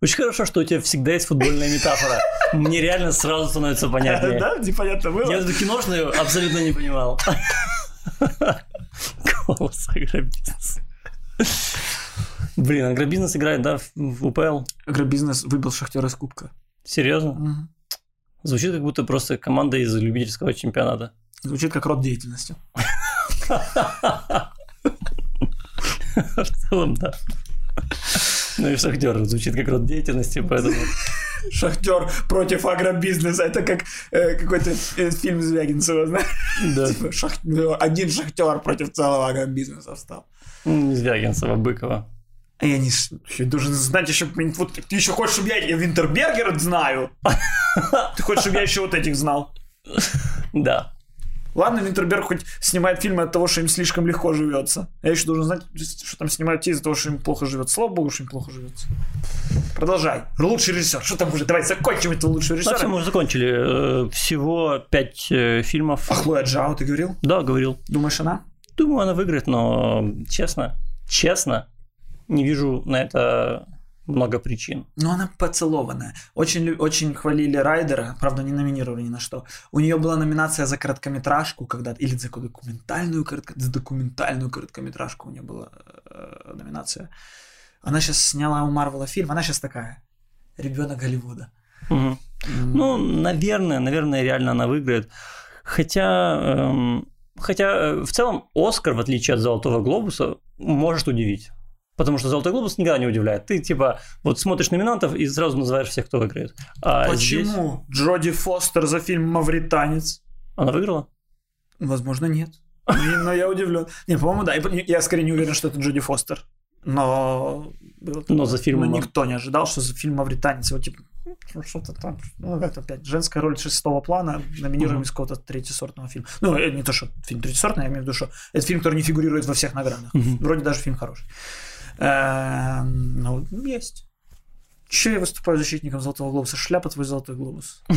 Очень хорошо, что у тебя всегда есть футбольная метафора. Мне реально сразу становится понятнее. Да, непонятно было? Я эту киношную абсолютно не понимал. Голос агробизнес. Блин, агробизнес играет, да, в- УПЛ? Агробизнес выбил Шахтер из Кубка. Серьезно? Звучит как будто просто команда из любительского чемпионата. Звучит как род деятельности. В целом, да. Ну и Шахтер звучит как род деятельности, поэтому... Шахтер против агробизнеса. Это как э, какой-то э, фильм Звягинцева, знаешь? Да. Типа, шах- ну, Один шахтер против целого агробизнеса встал. Звягинцева, Быкова. А я не еще должен знать еще... Вот ты еще хочешь, чтобы я, я Винтербергера знаю? Ты хочешь, чтобы я еще вот этих знал? Да. Ладно, Винтерберг хоть снимает фильмы от того, что им слишком легко живется. Я еще должен знать, что там снимают те из-за того, что им плохо живется. Слава богу, что им плохо живется. Продолжай. Лучший режиссер. Что там уже? Давай закончим это лучший режиссер. мы уже закончили. Э, Всего пять э, фильмов. А Хлоя Джао, ты говорил? Да, говорил. Думаешь, она? Думаю, она выиграет, но честно, честно, не вижу на это много причин. Ну, она поцелованная. Очень, очень хвалили Райдера, правда, не номинировали ни на что. У нее была номинация за короткометражку когда или за документальную, коротко... за документальную короткометражку у нее была э, номинация. Она сейчас сняла у Марвела фильм, она сейчас такая. Ребенок Голливуда. Мгм. Ну, наверное, наверное, реально она выиграет. Хотя, эм, хотя э, в целом Оскар, в отличие от Золотого Глобуса, может удивить. Потому что «Золотой глобус» никогда не удивляет. Ты, типа, вот смотришь номинантов и сразу называешь всех, кто выиграет. А здесь- Почему Джоди Фостер за фильм «Мавританец»? Она выиграла? Возможно, нет. Не- Но я удивлен. Не, по-моему, да. Я скорее не уверен, что это Джоди Фостер. Но... было Но за фильм Но Мав- никто не ожидал, что за фильм «Мавританец» его типа ну, что-то там, ну, это опять женская роль шестого плана, номинируем Мгм. из какого-то третьесортного фильма. Ну, э, не то, что фильм третьесортный, я имею в виду, что это фильм, который не фигурирует во всех наградах. Вроде даже фильм хороший. Эм, Ну, есть. Че я выступаю защитником Золотого Глобуса? Шляпа твой Золотой Глобус.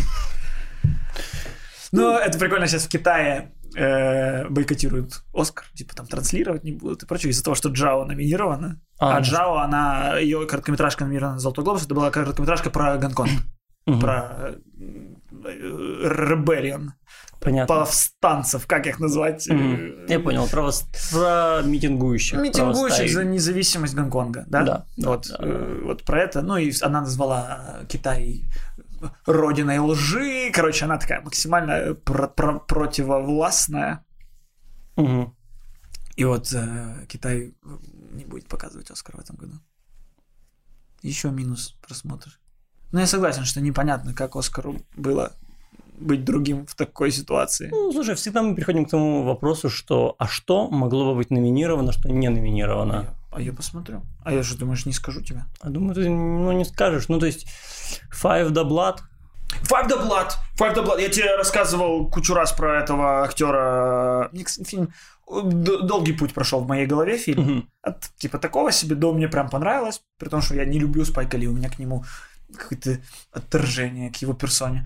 Ну, это прикольно сейчас в Китае э, бойкотируют Оскар, типа там транслировать не будут и прочее, из-за того, что Джао номинирована. А, А, Джао, она, ее короткометражка номинирована на Золотой Глобус, это была короткометражка про Гонконг, про Ребелlion, Понятно. повстанцев, как их назвать? Э, Я понял. Про, вос- про митингующих. Митингующих за независимость Гонконга, да? Да, да, вот, да, э, вот про это. Ну и она назвала э, Китай родиной лжи. Короче, она такая максимально про- про- противовластная. И вот э, Китай не будет показывать Оскар в этом году. Еще минус просмотр. Но я согласен, что непонятно, как Оскару было быть другим в такой ситуации. Ну, слушай, всегда мы приходим к тому вопросу, что а что могло бы быть номинировано, что не номинировано? а я посмотрю. А я что, думаешь, не скажу тебе? А думаю, ты ну, не скажешь. Ну, то есть, Five the Blood, Five the Blood. Five the Blood. Я тебе рассказывал кучу раз про этого актера. Фильм долгий путь прошел в моей голове фильм. Мгм. От типа такого себе до мне прям понравилось, при том, что я не люблю Спайка Ли, у меня к нему какое-то отторжение к его персоне.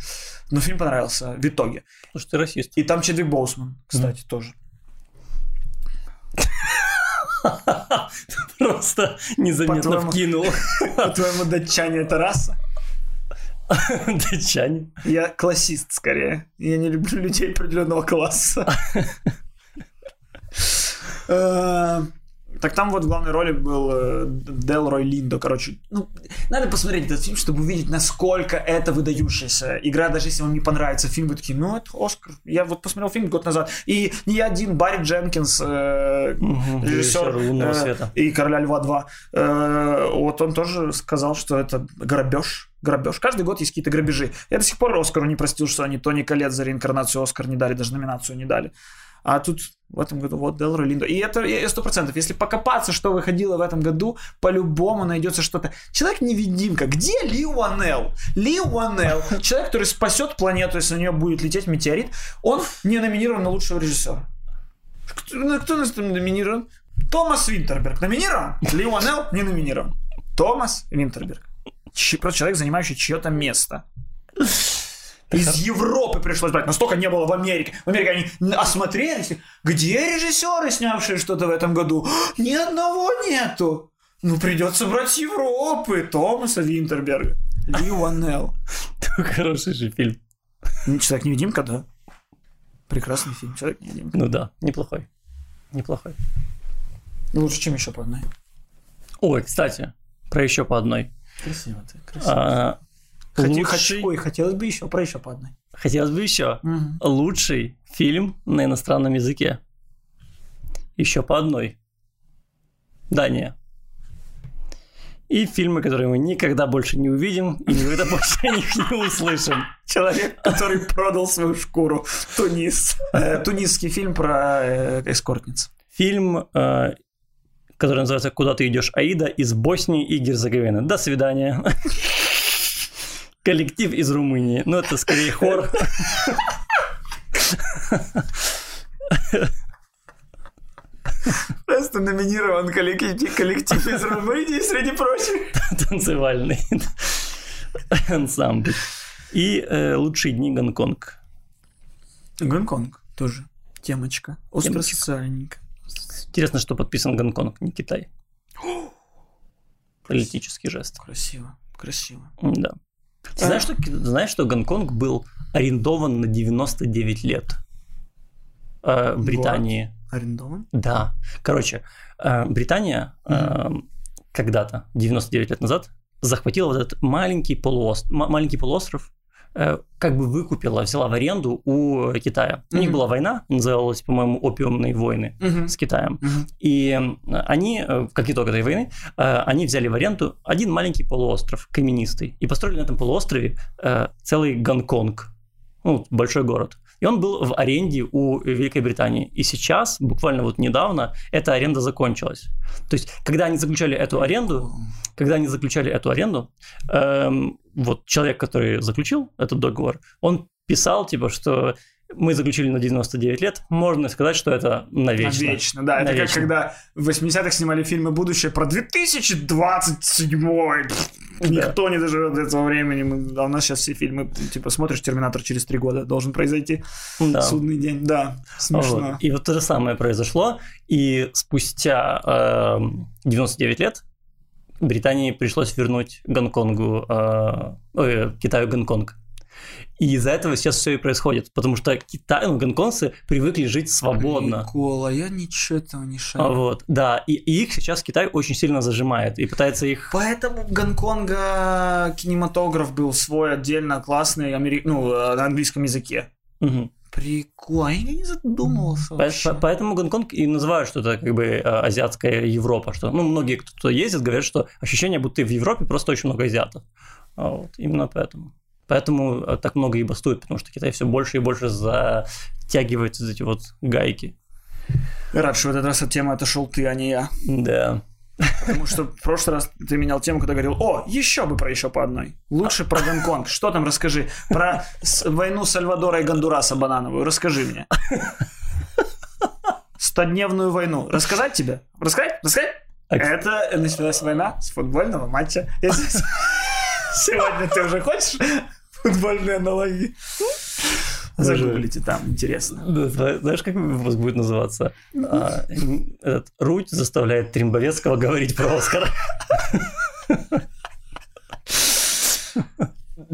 Но фильм понравился в итоге. Слушай, ты расист. И там Чедвик Боусман, кстати, тоже. Просто незаметно вкинул. По-твоему, датчане это раса? Датчане. Я классист скорее. Я не люблю людей определенного класса. Так там вот в главной роли был э, Делрой Линдо, короче. Ну, надо посмотреть этот фильм, чтобы увидеть, насколько это выдающаяся игра, даже если вам не понравится фильм, вы такие, ну, это Оскар. Я вот посмотрел фильм год назад, и не один, Барри Дженкинс, э, режиссер режиссер «Лунного э, света». и Короля Льва 2, э, вот он тоже сказал, что это грабеж. Грабеж. Каждый год есть какие-то грабежи. Я до сих пор Оскару не простил, что они Тони Колет за реинкарнацию Оскар не дали, даже номинацию не дали. А тут в этом году вот Делрой Линдо. И это сто процентов. Если покопаться, что выходило в этом году, по-любому найдется что-то. Человек-невидимка. Где Ли Уанел? Ли Уанел, человек, который спасет планету, если на нее будет лететь метеорит, он не номинирован на лучшего режиссера. Кто, ну, кто нас там номинирован? Томас Винтерберг номинирован? Ли Уанел не номинирован. Томас Винтерберг. Ч- Просто человек, занимающий чье-то место. Из Европы пришлось брать. Настолько не было в Америке. В Америке они осмотрелись. Где режиссеры, снявшие что-то в этом году? Ни одного нету. Ну, придется брать с Европы. Томаса Винтерберга. Ли Уанел. Хороший же фильм. Человек-невидимка, да. Прекрасный фильм. Человек-невидимка. Ну да, неплохой. Неплохой. Лучше, чем еще по одной. Ой, кстати, про еще по одной. Красиво ты, красиво. А, Лучший- ой, хотелось бы еще про еще по одной. Хотелось бы еще. Лучший фильм на иностранном языке. Еще по одной. Дания. И фильмы, которые мы никогда больше не увидим и никогда больше о них не услышим. Человек, который продал свою шкуру. Тунис. Э, Тунисский фильм про э, эскортниц. Фильм, э, который называется «Куда ты идешь, Аида» из Боснии и Герцеговины. До свидания. Коллектив из Румынии. Ну, это скорее хор. Просто номинирован коллектив, коллектив из Румынии, среди прочих. танцевальный ансамбль. И э, «Лучшие дни Гонконг». Гонконг тоже. Темочка. Остросоциальненько. Интересно, что подписан Гонконг, не Китай. Политический жест. Красиво, красиво. Да. Ты знаешь, что, знаешь, что Гонконг был арендован на 99 лет э, Британии? Арендован? Да. Короче, э, Британия э, когда-то, 99 лет назад, захватила вот этот маленький полуостров, маленький полуостров как бы выкупила, взяла в аренду у Китая. У них была война, называлась, по-моему, опиумные войны Мгм. с Китаем. Мгм. И э, они, э, как итог этой войны, э, они взяли в аренду один маленький полуостров, каменистый, и построили на этом полуострове э, целый Гонконг, ну, большой город. И он был в аренде у Великой Британии. И сейчас, буквально вот недавно, эта аренда закончилась. То есть, когда они заключали эту аренду, когда они заключали эту аренду, эм, вот человек, который заключил этот договор, он писал, типа, что мы заключили на 99 лет, можно сказать, что это навечно. Навечно, да. Это как Навечно. когда в 80-х снимали фильмы «Будущее» про 2027 Никто не доживет до этого времени. А у нас сейчас все фильмы, типа, смотришь «Терминатор» через три года, должен произойти Да. судный день. Да, смешно. Вот. И вот то же самое произошло, и спустя эм, 99 лет Британии пришлось вернуть Гонконгу, э, ой, Китаю Гонконг. И из-за этого сейчас все и происходит, потому что Китай, ну, гонконгцы привыкли жить свободно. Прикол, а я ничего этого не шарю. Вот, да, и, и их сейчас Китай очень сильно зажимает и пытается их... Поэтому в Гонконга кинематограф был свой отдельно классный амери... ну, э, на английском языке. Мгм. Прикол, а я не задумывался По- вообще. по- Поэтому Гонконг и называют, что это как бы э, азиатская Европа, что, ну, многие, кто ездит, говорят, что ощущение, будто ты в Европе просто очень много азиатов. А Вот, именно поэтому. Поэтому э, так много и бастует, потому что Китай все больше и больше затягивает эти вот гайки. Рад, что в этот раз от темы отошел ты, а не я. Да. Потому что в прошлый раз ты менял тему, когда говорил, о, еще бы про еще по одной. Лучше про Гонконг. Что там расскажи? Про войну Сальвадора и Гондураса банановую. Расскажи мне. Стодневную войну. Рассказать тебе? Рассказать? Рассказать? А- Это началась война с футбольного матча. Сегодня ты уже хочешь футбольные аналогии? Загуглите там, интересно. Да, Знаешь, как выпуск будет называться? А, этот, Руть заставляет Тримбовецкого говорить про Оскар.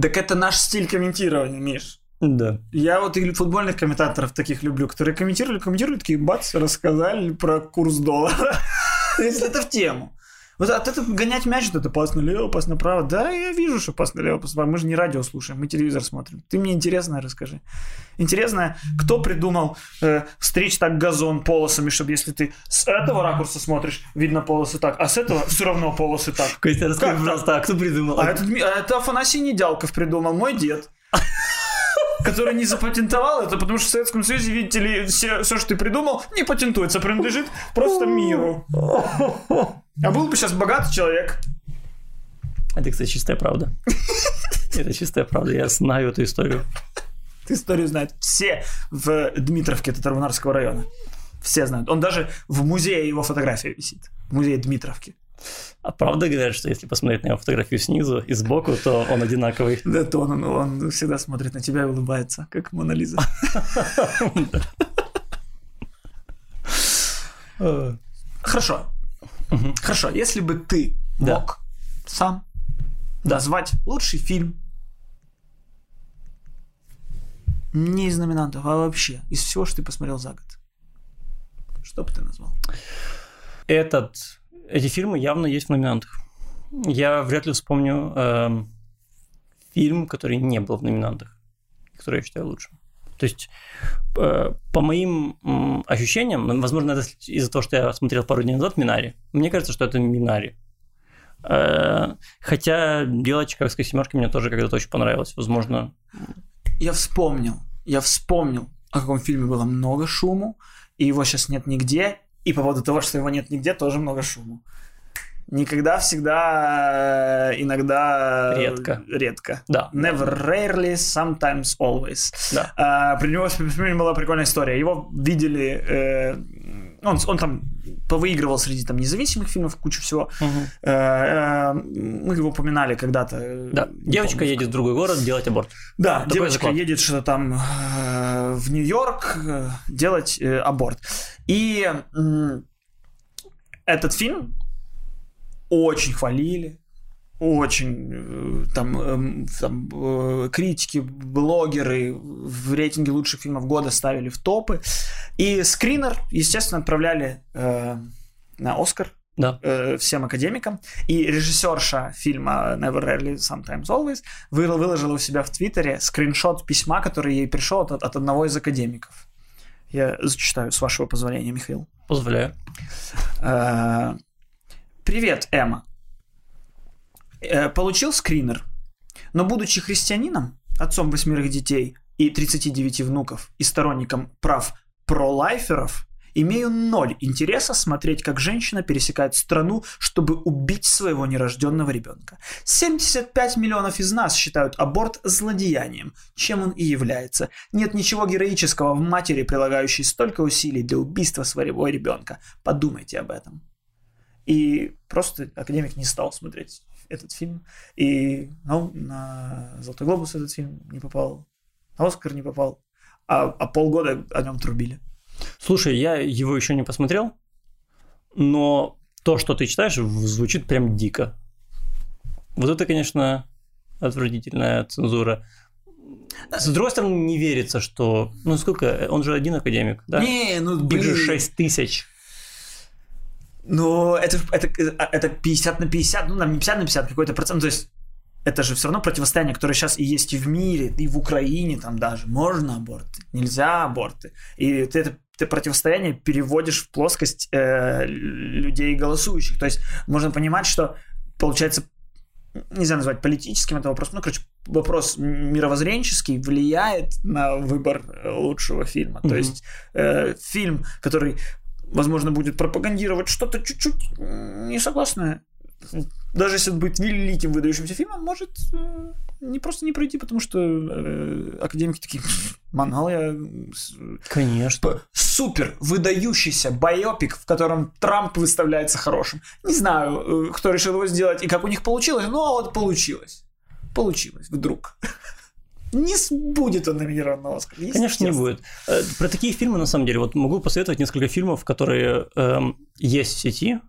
Так это наш стиль комментирования, Миш. Да. Я вот и футбольных комментаторов таких люблю, которые комментировали, комментировали, такие бац, рассказали про курс доллара. Если это в тему. Вот от этого гонять мяч, вот это пас налево, пас направо. Да, я вижу, что пас налево, пас направо. Мы же не радио слушаем, мы телевизор смотрим. Ты мне интересное расскажи. Интересно, кто придумал э, стричь так газон полосами, чтобы если ты с этого ракурса смотришь, видно полосы так, а с этого все равно полосы так. Костя, расскажи, пожалуйста, а кто придумал? А это, а это Афанасий Недялков придумал, мой дед. Который не запатентовал это, потому что в Советском Союзе, видите ли, все, что ты придумал, не патентуется, принадлежит просто миру. А был бы сейчас богатый человек. Это, кстати, чистая правда. Это чистая правда, я знаю эту историю. Эту историю знают все в Дмитровке Татарбунарского района. Все знают. Он даже в музее его фотография висит. В музее Дмитровки. А правда говорят, что если посмотреть на его фотографию снизу и сбоку, то он одинаковый? Да, то он, он всегда смотрит на тебя и улыбается, как Мона Лиза. Хорошо. Хорошо, если бы ты Да. мог сам Да. назвать лучший фильм не из номинантов, а вообще из всего, что ты посмотрел за год, что бы ты назвал? Этот, эти фильмы явно есть в номинантах. Я вряд ли вспомню эм, фильм, который не был в номинантах, который я считаю лучшим. То есть, э, по моим ощущениям, возможно, это из-за того, что я смотрел пару дней назад Минари, мне кажется, что это Минари. Э, хотя «Дело Чикагской семерки» мне тоже когда-то очень понравилось. Возможно, Я вспомнил, я вспомнил, о каком фильме было много шуму, и его сейчас нет нигде, и по поводу того, что его нет нигде, тоже много шуму. Никогда, всегда, э, иногда... Редко. Редко. да. Never, rarely, sometimes, always. Да. А, при него была прикольная история. Его видели... э, он, он там повыигрывал среди там независимых фильмов кучу всего. Э, э, мы его упоминали когда-то. э, Да. Девочка помню, едет в другой город делать аборт. да, Такой девочка заклад. едет что-то там э, в Нью-Йорк э, делать э, аборт. И этот фильм очень хвалили, очень э, там, эм, там, э, критики, блогеры в рейтинге лучших фильмов года ставили в топы. И скринер, естественно, отправляли э, на Оскар Да. э, всем академикам. И режиссерша фильма Never Rarely, Sometimes Always вы- выложила у себя в Твиттере скриншот письма, который ей пришел от, от одного из академиков. Я зачитаю, с вашего позволения, Михаил. Позволяю. Э, Привет, Эмма. Э, Получил скринер, но будучи христианином, отцом восьмерых детей и 39 внуков и сторонником прав пролайферов, имею ноль интереса смотреть, как женщина пересекает страну, чтобы убить своего нерожденного ребенка. 75 миллионов из нас считают аборт злодеянием, чем он и является. Нет ничего героического в матери, прилагающей столько усилий для убийства своего ребенка. Подумайте об этом. И просто академик не стал смотреть этот фильм. И ну, на Золотой глобус этот фильм не попал, на Оскар не попал. А, а полгода о нем трубили. Слушай, я его еще не посмотрел, но то, что ты читаешь, звучит прям дико. Вот это, конечно, отвратительная цензура. С другой стороны, не верится, что... Ну, сколько? Он же один академик, да? Не, ну Их же блин. 6 тысяч. Ну, это, это, это 50 на 50, ну, там не 50 на 50, какой-то процент. То есть это же все равно противостояние, которое сейчас и есть и в мире, и в Украине там даже. Можно аборты, нельзя аборты. И ты это ты противостояние переводишь в плоскость э, людей голосующих. То есть можно понимать, что получается нельзя назвать политическим это вопрос, ну, короче, вопрос мировоззренческий влияет на выбор э, лучшего фильма. То Мгм. есть э, фильм, который, возможно, будет пропагандировать что-то чуть-чуть м, не согласное, даже если это будет великим выдающимся фильмом, может не просто не пройти, потому что э, академики такие, мангал я с- Конечно. Супер выдающийся байопик, в котором Трамп выставляется хорошим. Не знаю, э, кто решил его сделать и как у них получилось, но вот получилось. Получилось вдруг. Не будет он номинирован на Оскар. Конечно, не будет. Э, Про такие фильмы, на самом деле, вот могу посоветовать несколько фильмов, которые эм, есть в сети,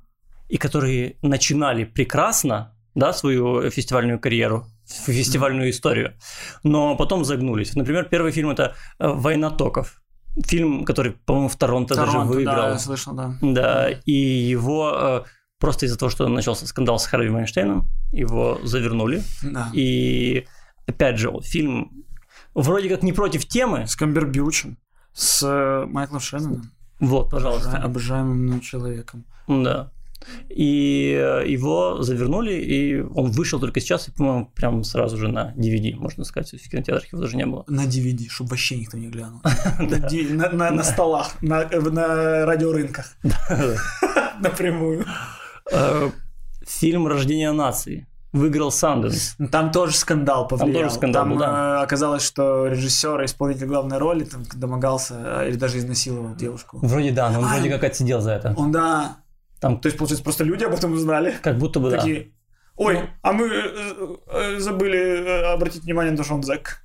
и которые начинали прекрасно, да, свою фестивальную карьеру, фестивальную историю, но потом загнулись. Например, первый фильм это э, «Война токов». Фильм, который, по-моему, в Торонто, даже Торонто, выиграл. Да, я слышал, да. Да, и его э, просто из-за того, что начался скандал с Харви Вайнштейном, его завернули. да. И опять же, фильм вроде как не против темы. С Камбербючем, с э, Майклом Шенноном, Вот, пожалуйста. обожаемым мной человеком. Да. И э, его завернули, и он вышел только сейчас, и, по-моему, прям сразу же на DVD, можно сказать, в кинотеатрах его даже не было. На DVD, чтобы вообще никто не глянул. На столах, на на радиорынках. Напрямую. Э, Фильм «Рождение нации» выиграл Санденс. Ну, Там тоже скандал повлиял. тоже скандал Там был, да. э, оказалось, что режиссер и исполнитель главной роли там домогался э, или даже изнасиловал девушку. Вроде да, но он А, вроде как отсидел за это. Он, да. Там То есть, получается, просто люди об этом узнали. как будто бы да. Такие, ой, Ну. а мы э, забыли обратить внимание на то, что он зэк.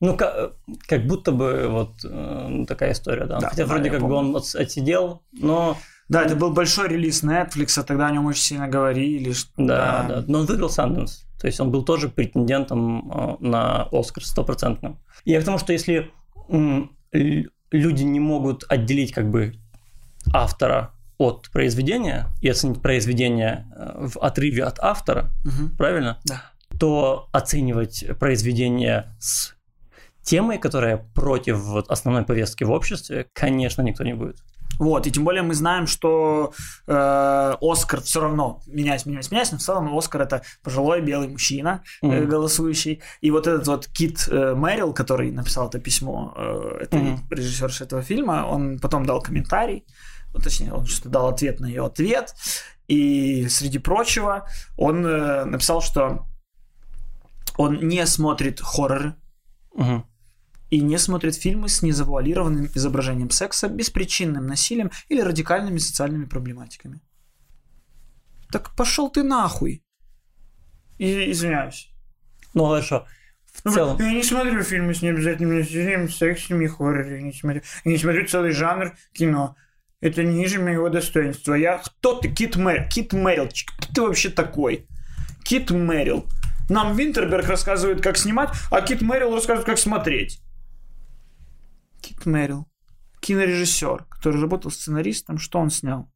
Ну, как, как будто бы вот э, такая история, да. Да, Хотя да, вроде как бы помню. он от- отсидел, но Да, это был большой релиз Netflix, тогда о нем очень сильно говорили. что- да, да. Но он выиграл Санденс. То есть он был тоже претендентом э, на Оскар стопроцентным. Я к тому, что если люди не могут отделить как бы автора от произведения и оценить произведение э, в отрыве от автора, Мгм. правильно? Да. То оценивать произведение с темой, которая против вот основной повестки в обществе, конечно, никто не будет. Вот, и тем более мы знаем, что э, Оскар все равно, меняясь, меняясь, меняясь, но в целом Оскар это пожилой белый мужчина, э, Мгм. голосующий. И вот этот вот Кит э, Мэрил, который написал это письмо э, Мгм. режиссерши этого фильма, он потом дал комментарий, ну, точнее, он что-то дал ответ на ее ответ. И среди прочего, он э, написал, что он не смотрит хорроры, Мгм. И не смотрит фильмы с незавуалированным изображением секса, беспричинным насилием или радикальными социальными проблематиками. Так пошел ты нахуй. И извиняюсь. Ну хорошо. В Ну, целом. Я не смотрю фильмы с необязательным насилием, сексом и хоррором. Я не смотрю. Я не смотрю целый жанр кино. Это ниже моего достоинства. Я кто ты, Кит Мэрил? Кит Мэрил. Кто ты вообще такой? Кит Мэрил. Нам Винтерберг рассказывает, как снимать, а Кит Мэрил рассказывает, как смотреть. Кит Мэрил. Кинорежиссер, который работал сценаристом. Что он снял?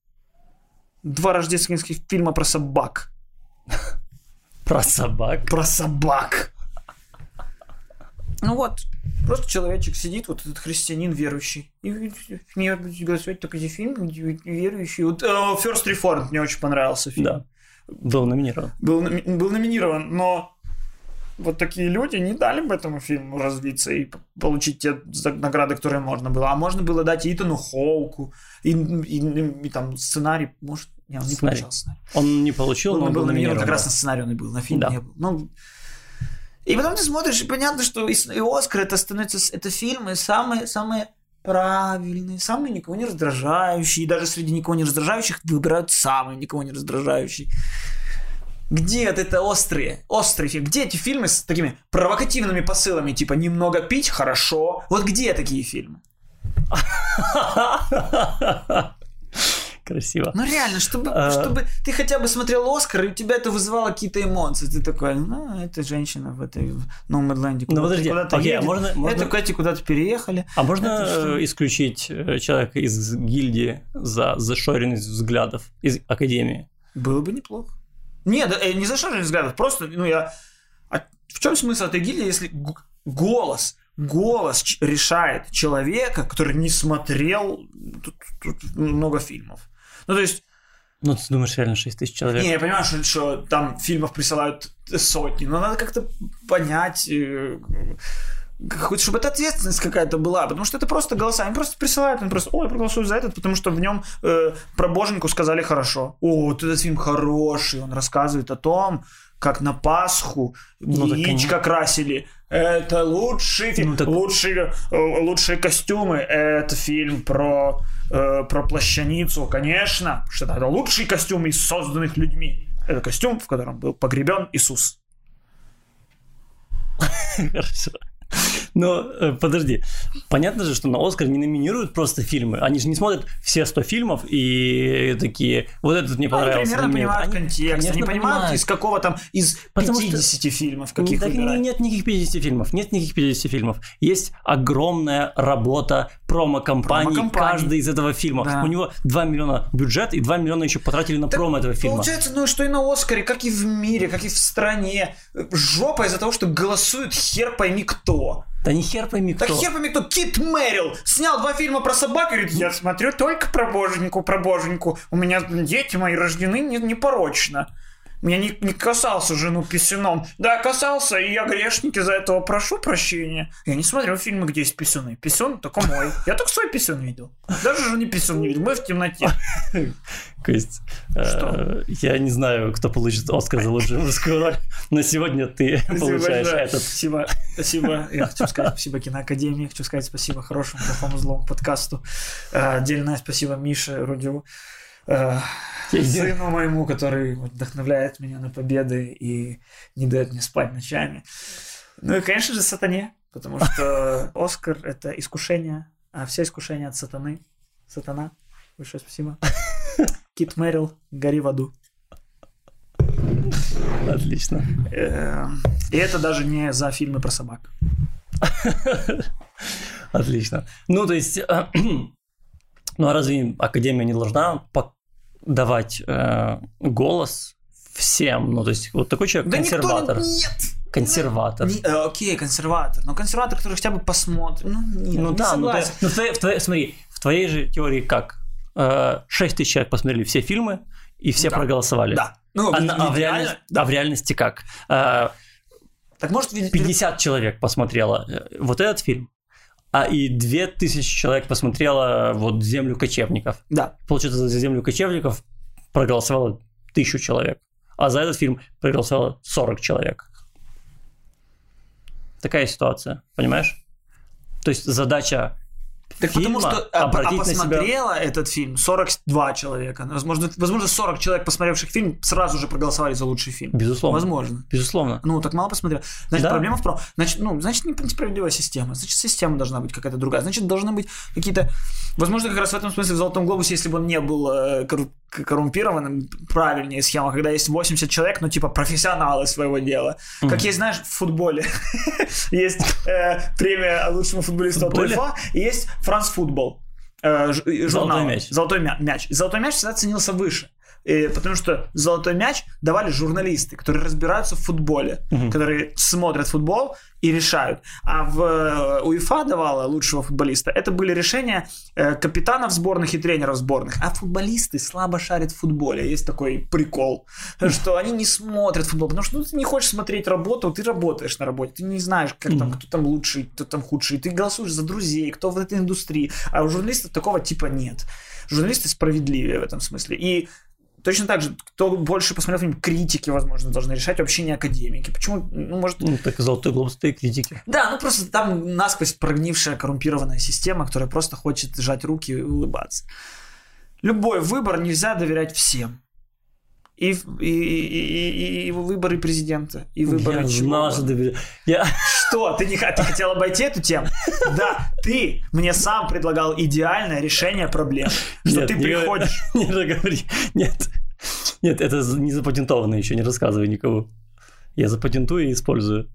Два рождественских фильма про собак. Про собак. Про собак. Ну вот, просто человечек сидит, вот этот христианин верующий. И мне только эти фильм верующий. Вот uh, First Reformed мне очень понравился фильм. Да. Был номинирован. Был, был номинирован, но вот такие люди не дали бы этому фильму развиться и получить те награды, которые можно было. А можно было дать Итану Хоуку, и, и, и, и там сценарий, может, не, он не сценарий. получал сценарий. Он не получил, он но он был номинирован. Как раз на сценарий он и был, на фильм да. не был. Ну, и потом ты смотришь, и понятно, что и, и Оскар это становится, это фильмы самые, самые правильные, самые никого не раздражающие, и даже среди никого не раздражающих выбирают самые никого не раздражающие. Где это острые, острые фильмы? Где эти фильмы с такими провокативными посылами, типа «немного пить, хорошо»? Вот где такие фильмы? Красиво. Ну реально, чтобы, а... чтобы ты хотя бы смотрел Оскар, и у тебя это вызывало какие-то эмоции. Ты такой, ну, это женщина в этой Номадленде. Ну подожди, куда-то окей, едет. А можно, можно... Это Кэти куда-то переехали. А можно это исключить э, человека из гильдии за зашоренность взглядов из Академии? Было бы неплохо. Нет, э, не зашоренность взглядов, просто, ну я... А в чем смысл этой гильдии, если голос голос решает человека, который не смотрел тут, тут много фильмов. Ну, то есть... Ну, ты думаешь, реально 6 тысяч человек? Не, я понимаю, что, что там фильмов присылают сотни, но надо как-то понять, э, хоть чтобы это ответственность какая-то была, потому что это просто голоса, они просто присылают, они просто, ой, проголосую за этот, потому что в нем э, про Боженьку сказали хорошо. О, вот этот фильм хороший, он рассказывает о том, как на Пасху ну, яичко так, красили. Это лучший фильм, ну, так... лучшие, э, лучшие костюмы. Это фильм про, э, про плащаницу, конечно, что это лучший костюм из созданных людьми. Это костюм, в котором был погребен Иисус. Хорошо. Но э, подожди, понятно же, что на Оскар не номинируют просто фильмы. Они же не смотрят все 100 фильмов и такие, вот этот мне понравился. Они примерно понимают они, контекст, они понимают, понимают, из какого там, из Потому 50 что... фильмов, каких так выбирать. Нет никаких 50 фильмов, нет никаких 50 фильмов. Есть огромная работа промо-компании, промо каждый из этого фильма. Да. У него 2 миллиона бюджет и 2 миллиона еще потратили на так промо этого фильма. Получается, ну что и на Оскаре, как и в мире, как и в стране. Жопа из-за того, что голосует хер пойми кто. Да не хер пойми кто. Да хер пойми кто. Кит Мэрил снял два фильма про собак и говорит, я смотрю только про боженьку, про боженьку. У меня дети мои рождены непорочно. Меня не, не касался жену писюном. Да, касался, и я грешники за этого прошу прощения. Я не смотрел фильмы, где есть писюны. Писюн только мой. Я только свой писюн видел. Даже жены писюн не видел. Мы в темноте. Кость, э, я не знаю, кто получит Оскар за лучшую мужскую роль, но сегодня ты получаешь этот. Спасибо, спасибо. Я хочу сказать спасибо киноакадемии, хочу сказать спасибо хорошему, плохому, злому подкасту. Э, отдельное спасибо Мише Рудеву. Э, сыну моему, который вдохновляет меня на победы и не дает мне спать ночами. Ну и, конечно же, сатане, потому что Оскар — это искушение, а все искушения от сатаны. Сатана. Большое спасибо. Кит Мэрил, гори в аду. Отлично. Эм, и это даже не за фильмы про собак. Отлично. Ну, то есть, ну а разве Академия не должна давать э, голос всем? Ну, то есть, вот такой человек да консерватор. Никто... Нет! Консерватор. Не, э, окей, консерватор. Но консерватор, который хотя бы посмотрит. Ну, нет, ну не да, ну, ты, ну в твоей, в твоей, смотри, в твоей же теории как? Э, 6 тысяч человек посмотрели все фильмы, и все да. проголосовали. Да. Ну, а, в, а, в реальности, да. а в реальности как? Э, так может 50 человек посмотрело э, вот этот фильм, а и 2000 человек посмотрело вот «Землю кочевников». Да. Получается, за «Землю кочевников» проголосовало тысячу человек, а за этот фильм проголосовало 40 человек. Такая ситуация, понимаешь? То есть задача так фильма, потому что а, а посмотрела себя... этот фильм 42 человека. Возможно, возможно, 40 человек, посмотревших фильм, сразу же проголосовали за лучший фильм. Безусловно. Возможно. Безусловно. Ну, так мало посмотрел. Значит, да. проблема в про. Значит, ну, значит, несправедливая система. Значит, система должна быть какая-то другая. Значит, должны быть какие-то. Возможно, как раз в этом смысле в Золотом глобусе, если бы он не был э, коррумпированным, правильнее схема, когда есть 80 человек, ну, типа, профессионалы своего дела. Mm-hmm. Как есть, знаешь, в футболе. есть э, премия лучшему футболисту от УЕФА, и есть Франс Футбол. Э, журнал. Золотой мяч. Золотой мяч. Золотой мяч всегда ценился выше. И потому что золотой мяч давали журналисты, которые разбираются в футболе, Мгм. которые смотрят футбол и решают. А в э, УЕФА давала лучшего футболиста. Это были решения э, капитанов сборных и тренеров сборных. А футболисты слабо шарят в футболе. Есть такой прикол, что они не смотрят футбол, потому что ну, ты не хочешь смотреть работу, ты работаешь на работе, ты не знаешь, как там, кто там лучший, кто там худший. Ты голосуешь за друзей, кто в этой индустрии. А у журналистов такого типа нет. Журналисты справедливее в этом смысле. И точно так же, кто больше посмотрел фильм, критики, возможно, должны решать, вообще не академики. Почему? Ну, может, Ну, так и золотой глобус, и критики. да, ну просто там насквозь прогнившая коррумпированная система, которая просто хочет сжать руки и улыбаться. Любой выбор нельзя доверять всем. И, и, и, и- выборы президента, и выборы Я чего знал, что ты... Я... Что? Ты, не, ты хотел обойти эту тему? Да, ты мне сам предлагал идеальное решение проблем. Что Нет, ты не приходишь... Не говори. Нет. Нет, это не запатентовано еще, не рассказывай никому. Я запатентую и использую.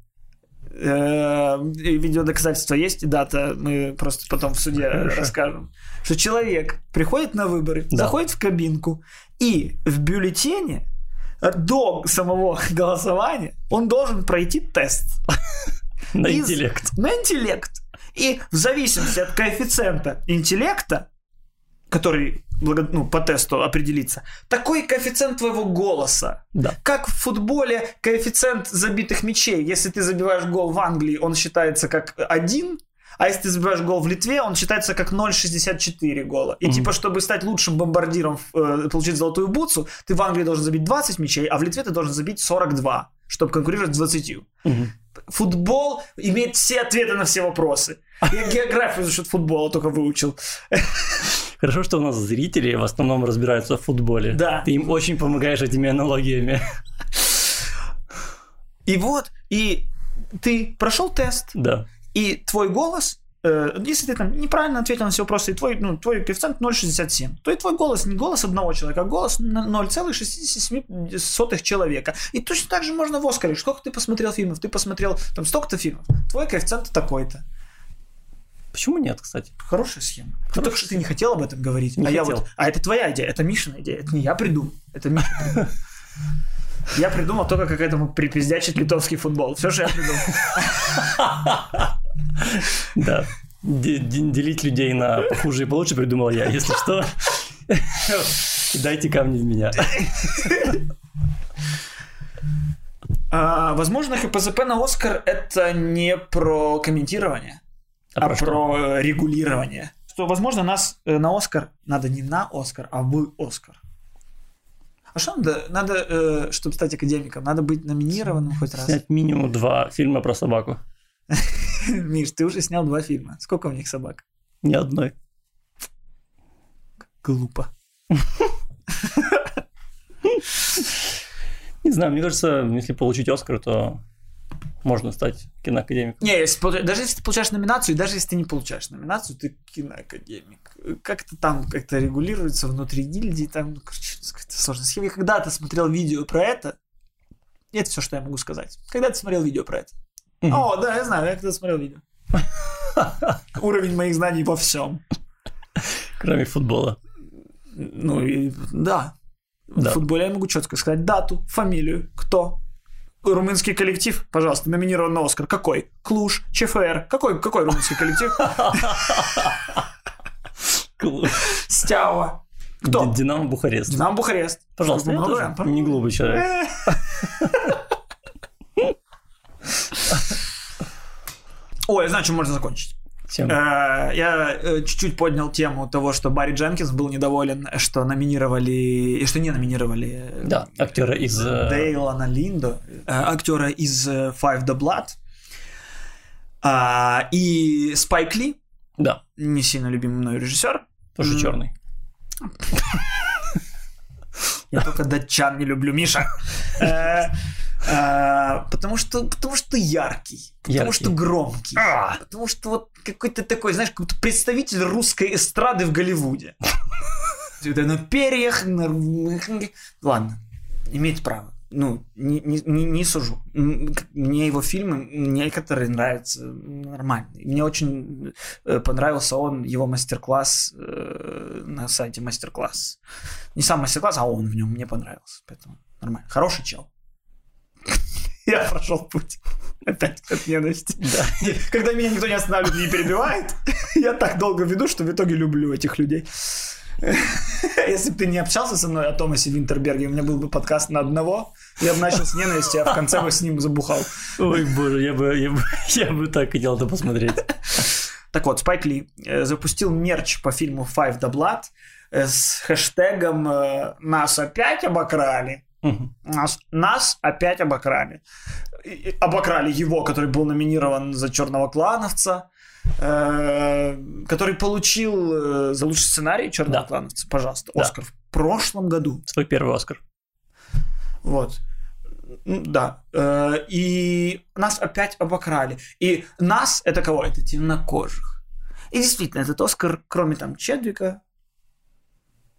Э, видеодоказательства есть, и дата, мы просто потом в суде Хорошо. расскажем. Что человек приходит на выборы, Да. заходит в кабинку, и в бюллетене до самого голосования он должен пройти тест На интеллект. на интеллект. И в зависимости от коэффициента интеллекта, который благо- ну, по тесту определится, такой коэффициент твоего голоса. Да. Как в футболе коэффициент забитых мячей. Если ты забиваешь гол в Англии, он считается как один, а если ты забиваешь гол в Литве, он считается как 0,64 гола. И Мгм. типа, чтобы стать лучшим бомбардиром, э, получить золотую бутсу, ты в Англии должен забить 20 мячей, а в Литве ты должен забить 42, чтобы конкурировать с 20. Мгм. Футбол имеет все ответы на все вопросы. Я географию за счет футбола только выучил. Хорошо, что у нас зрители в основном разбираются в футболе. Да. Ты им очень помогаешь этими аналогиями. И вот, и ты прошел тест, Да. и твой голос, э, если ты там неправильно ответил на все вопросы, и твой, ну, твой коэффициент 0,67, то и твой голос не голос одного человека, а голос на 0,67 человека. И точно так же можно в Оскаре. Сколько ты посмотрел фильмов? Ты посмотрел там столько-то фильмов. Твой коэффициент такой-то. Почему нет, кстати? Хорошая схема. Ты Хорошая только что ты не хотел об этом говорить. Не а я хотел. вот. А это твоя идея, это Мишина идея. Это не я придумал. Это Миша придумал. Я придумал только, как этому припиздячить литовский футбол. Все, что я придумал. Да. Де- де- Делить людей на похуже и получше придумал я. Если что, кидайте камни в меня. А, возможно, ХПЗП на Оскар это не про комментирование, А а, про про регулирование. Что, возможно, нас э, на Оскар надо не на Оскар, а в Оскар. А что надо? Надо, э, чтобы стать академиком, надо быть номинированным хоть раз. Снять минимум два фильма про собаку. Миш, ты уже снял два фильма. Сколько в них собак? Ни одной. Глупо. Не знаю, мне кажется, если получить Оскар, то можно стать киноакадемиком. Не, если, даже если ты получаешь номинацию, и даже если ты не получаешь номинацию, ты киноакадемик. Как-то там как-то регулируется внутри гильдии, там, ну, короче, какая-то сложная схема. Я когда-то смотрел видео про это, и это все, что я могу сказать. Когда ты смотрел видео про это? Мгм. О, да, я знаю, я когда смотрел видео. Уровень моих знаний во всем. Кроме футбола. Ну, и, да. Да. В футболе я могу четко сказать дату, фамилию, кто. Румынский коллектив, пожалуйста, номинирован на Оскар. Какой? Клуш, ЧФР. Какой, какой румынский коллектив? Стява. Кто? Ди- Динамо Бухарест. Динамо Бухарест. Пожалуйста, я Много тоже вариантов? не глупый человек. Ой, я знаю, чем можно закончить. Э, Я э, чуть-чуть поднял тему того, что Барри Дженкинс был недоволен, что номинировали, и что не номинировали э, Да, актера из... Дейлана Линдо, актера из Five the Blood, А, и Спайк Ли, Да, не сильно любимый мной режиссер. тоже черный. Я только датчан не люблю, Миша. Э, Потому что, потому что яркий, потому Яркий. что громкий, А. потому что вот какой-то такой, знаешь, какой-то представитель русской эстрады в Голливуде. Это на перьях, на... Ладно, имеет право. ну, не, не, не, не сужу. Мне его фильмы некоторые нравятся нормально. Мне очень э, понравился он, его мастер-класс э, на сайте мастер-класс. Не сам мастер-класс, а он в нем мне понравился. Поэтому нормально. Хороший чел. Я прошел путь. Опять от ненависти. Да. Когда меня никто не останавливает и не перебивает, я так долго веду, что в итоге люблю этих людей. Если бы ты не общался со мной о Томасе Винтерберге, у меня был бы подкаст на одного, я бы начал с ненависти, а в конце бы с ним забухал. Ой, боже, я бы, я бы, я бы так хотел это посмотреть. Так вот, Спайк Ли э, запустил мерч по фильму Five the Blood э, с хэштегом э, «Нас опять обокрали». Нас, нас опять обокрали. И- обокрали его, который был номинирован за черного клановца, э, который получил э, за лучший сценарий черного Да. клановца, пожалуйста, Да. Оскар в прошлом году. Свой первый Оскар. Вот. Да. Э, И нас опять обокрали. И нас это кого? Это темнокожих. И действительно, этот Оскар, кроме там Чедвика,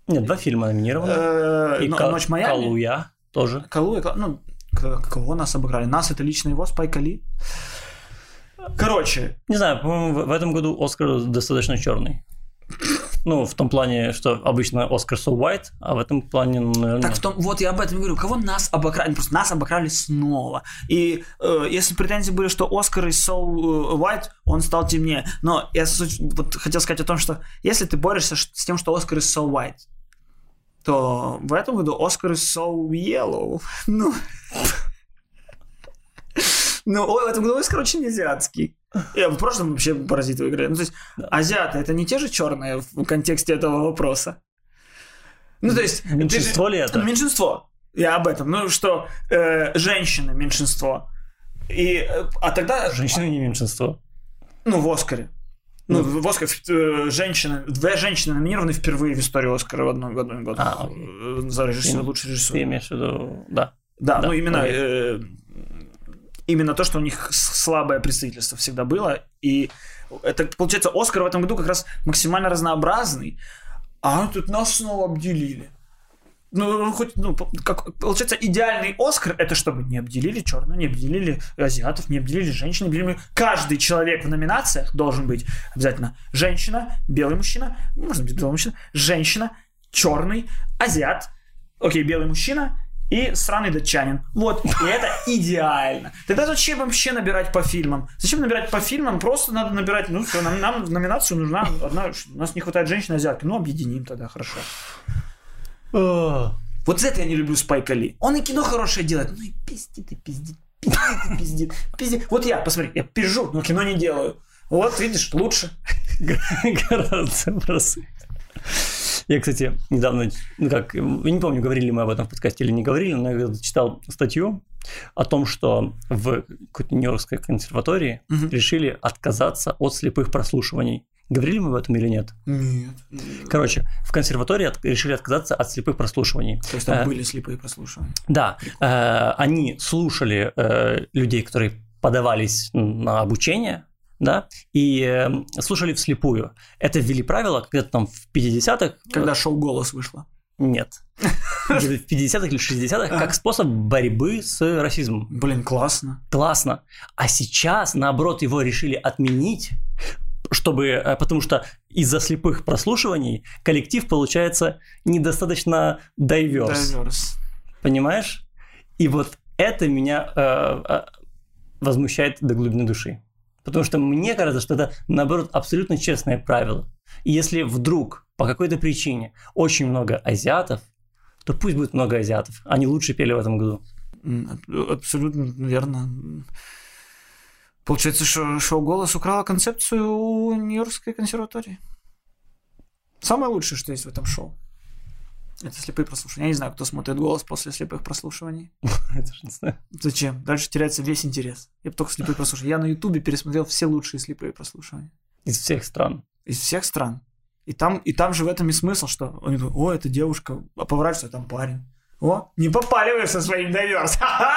Нет, два фильма номинированы. э, И «Но- Ка- Ночь Майами. Калуя тоже. Калуя, Кал- ну, кого нас обыграли? Нас это лично его, Спайка Ли. Короче, Не знаю, по-моему, в этом году Оскар достаточно черный. Ну, в том плане, что обычно Оскар so white, а в этом плане, ну, наверное... так в том, вот я об этом говорю, кого нас обокрали, просто нас обокрали снова. И э, если претензии были, что Оскар из So э, White, он стал темнее. Но я вот хотел сказать о том, что если ты борешься с тем, что Оскар из So White, то в этом году Оскар из So Yellow. Ну, ну, в этом году Оскар очень азиатский. И в прошлом вообще паразиты выиграли. Ну, то есть, азиаты это не те же черные в контексте этого вопроса. Ну, то есть... Меньшинство ли это? Меньшинство. Я об этом. Ну, что э, женщины меньшинство. И, э, а тогда... Женщины не меньшинство. Ну, в Оскаре. Ну, в Оскаре э, женщины, две женщины номинированы впервые в истории Оскара в одном, году. А, окей. Э, За режиссер, Ты- лучший режиссер. Ты имеешь в виду... Да. Да, Да, ну именно, окей. э, именно то, что у них слабое представительство всегда было. И это, получается, Оскар в этом году как раз максимально разнообразный, а тут нас снова обделили. Ну, ну, хоть, ну, как, получается, идеальный Оскар это чтобы не обделили черную, не обделили азиатов, не обделили женщин, не обделили... Каждый человек в номинациях должен быть обязательно женщина, белый мужчина, может быть, белый мужчина, женщина, черный, азиат, окей, белый мужчина и сраный датчанин. Вот, и это идеально. Тогда зачем вообще набирать по фильмам? Зачем набирать по фильмам? Просто надо набирать, ну все, нам, нам в номинацию нужна одна, у нас не хватает женщин азиатки, ну объединим тогда, хорошо. Вот за это я не люблю Спайка Ли. Он и кино хорошее делает, ну и пиздит и пиздит, пиздит пиздит, пиздит. Вот я, посмотри, я пизжу, но кино не делаю. Вот, видишь, лучше. Гораздо просто. Я, кстати, недавно, ну как, я не помню, говорили мы об этом в подкасте или не говорили, но я читал статью о том, что в какой-то Нью-Йоркской консерватории решили отказаться от слепых прослушиваний. Говорили мы об этом или нет? Нет. Короче, в консерватории от- решили отказаться от слепых прослушиваний. То есть там Э, были слепые прослушивания. Да, э, они слушали э, людей, которые подавались на обучение, да, и э, слушали вслепую. Это ввели правило, когда там в 50-х... Когда шоу «Голос» вышло. Нет. В 50-х или 60-х как способ борьбы с расизмом. Блин, классно. Классно. А сейчас, наоборот, его решили отменить, чтобы, э, потому что из-за слепых прослушиваний коллектив получается недостаточно diverse. Diverse. Понимаешь? И вот это меня э, э, возмущает до глубины души. Потому что мне кажется, что это, наоборот, абсолютно честное правило. И если вдруг по какой-то причине очень много азиатов, то пусть будет много азиатов. Они лучше пели в этом году. Абсолютно верно. Получается, что шоу «Голос» украло концепцию у Нью-Йоркской консерватории. Самое лучшее, что есть в этом шоу. Это слепые прослушивания. Я не знаю, кто смотрит «Голос» после слепых прослушиваний. Зачем? Дальше теряется весь интерес. Я бы только слепые прослушивания. Я на Ютубе пересмотрел все лучшие слепые прослушивания. Из всех стран. Из всех стран. И там, и там же в этом и смысл, что они говорят, о, это девушка, а поворачивается, а там парень. О, не попали вы со своим. Ха-ха!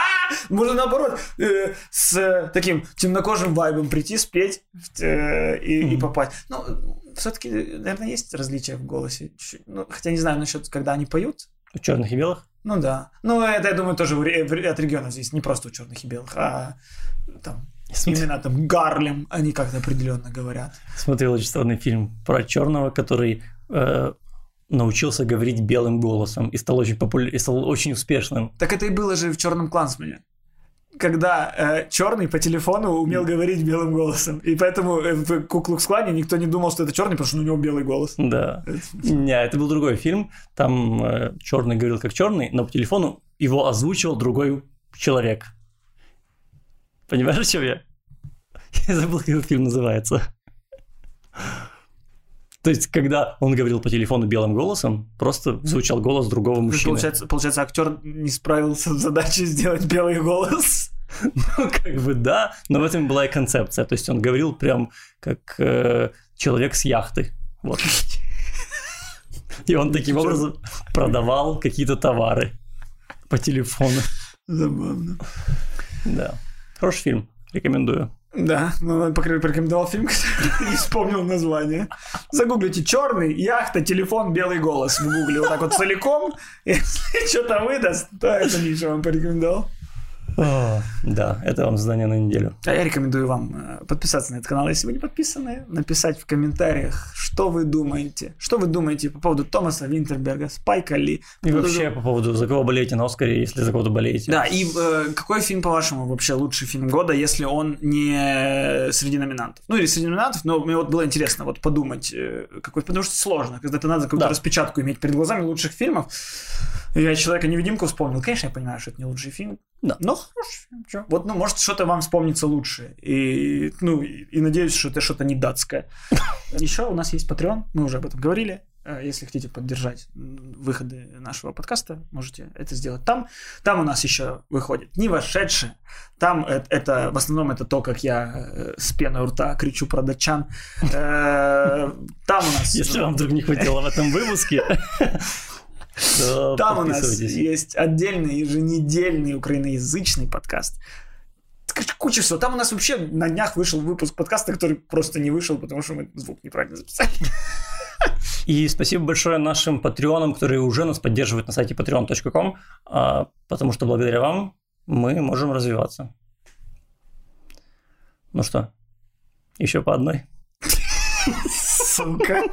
Можно наоборот э, с э, таким темнокожим вайбом прийти, спеть э, и, и Мгм. попасть. Ну, все-таки, наверное, есть различия в голосе. Ну, хотя не знаю насчет, когда они поют. У черных и белых. Ну да. Ну, это, я думаю, тоже от региона здесь, не просто у черных и белых, а там именно там Гарлем, они как-то определенно говорят. Смотрел очень странный фильм про черного, который э, научился говорить белым голосом и стал очень популярным, и стал очень успешным. Так это и было же в черном клансмане когда э, черный по телефону умел говорить белым голосом. И поэтому э, в Куклукс-клане никто не думал, что это черный, потому что у него белый голос. Да. Не, это был другой фильм. Там э, черный говорил как черный, но по телефону его озвучивал другой человек. Понимаешь, о чем я? Я забыл, как этот фильм называется. То есть, когда он говорил по телефону белым голосом, просто звучал голос другого мужчины. Получается, получается актер не справился с задачей сделать белый голос. Ну, как бы да, но в этом была и концепция. То есть он говорил прям как э, человек с яхты. Вот. И он таким образом продавал какие-то товары по телефону. Забавно. Да. Хороший фильм. Рекомендую. Да, ну, порекомендовал фильм, не вспомнил название. Загуглите «Черный, яхта, телефон, белый голос» в гугле вот так вот целиком. Если что-то выдаст, то это Миша вам порекомендовал. Да, это вам задание на неделю. А я рекомендую вам э, подписаться на этот канал, если вы не подписаны, написать в комментариях, что вы думаете. Что вы думаете по поводу Томаса Винтерберга, Спайка Ли. И вообще по поводу, за кого болеете на Оскаре, если за кого-то болеете. Да, и э, какой фильм, по-вашему, вообще лучший фильм года, если он не среди номинантов? Ну, или среди номинантов, но мне вот было интересно вот подумать, э, какой, потому что сложно, когда ты надо какую-то распечатку иметь перед глазами лучших фильмов. Я Человека-невидимку вспомнил. Конечно, я понимаю, что это не лучший фильм. Да. Но хороший фильм. Чё? Вот, ну, может, что-то вам вспомнится лучше. И, ну, и, и надеюсь, что это что-то не датское. Еще у нас есть Patreon. Мы уже об этом говорили. Э, если хотите поддержать выходы нашего подкаста, можете это сделать там. Там у нас еще выходит не вошедшие. Там это, это в основном это то, как я э, с пеной у рта кричу про датчан. Э, там у нас... Если вам вдруг не хватило в этом выпуске, там у нас есть отдельный еженедельный украиноязычный подкаст. Куча всего. Там у нас вообще на днях вышел выпуск подкаста, который просто не вышел, потому что мы звук неправильно записали. И спасибо большое нашим патреонам, которые уже нас поддерживают на сайте patreon.com, а, потому что благодаря вам мы можем развиваться. Ну что, еще по одной? Сука.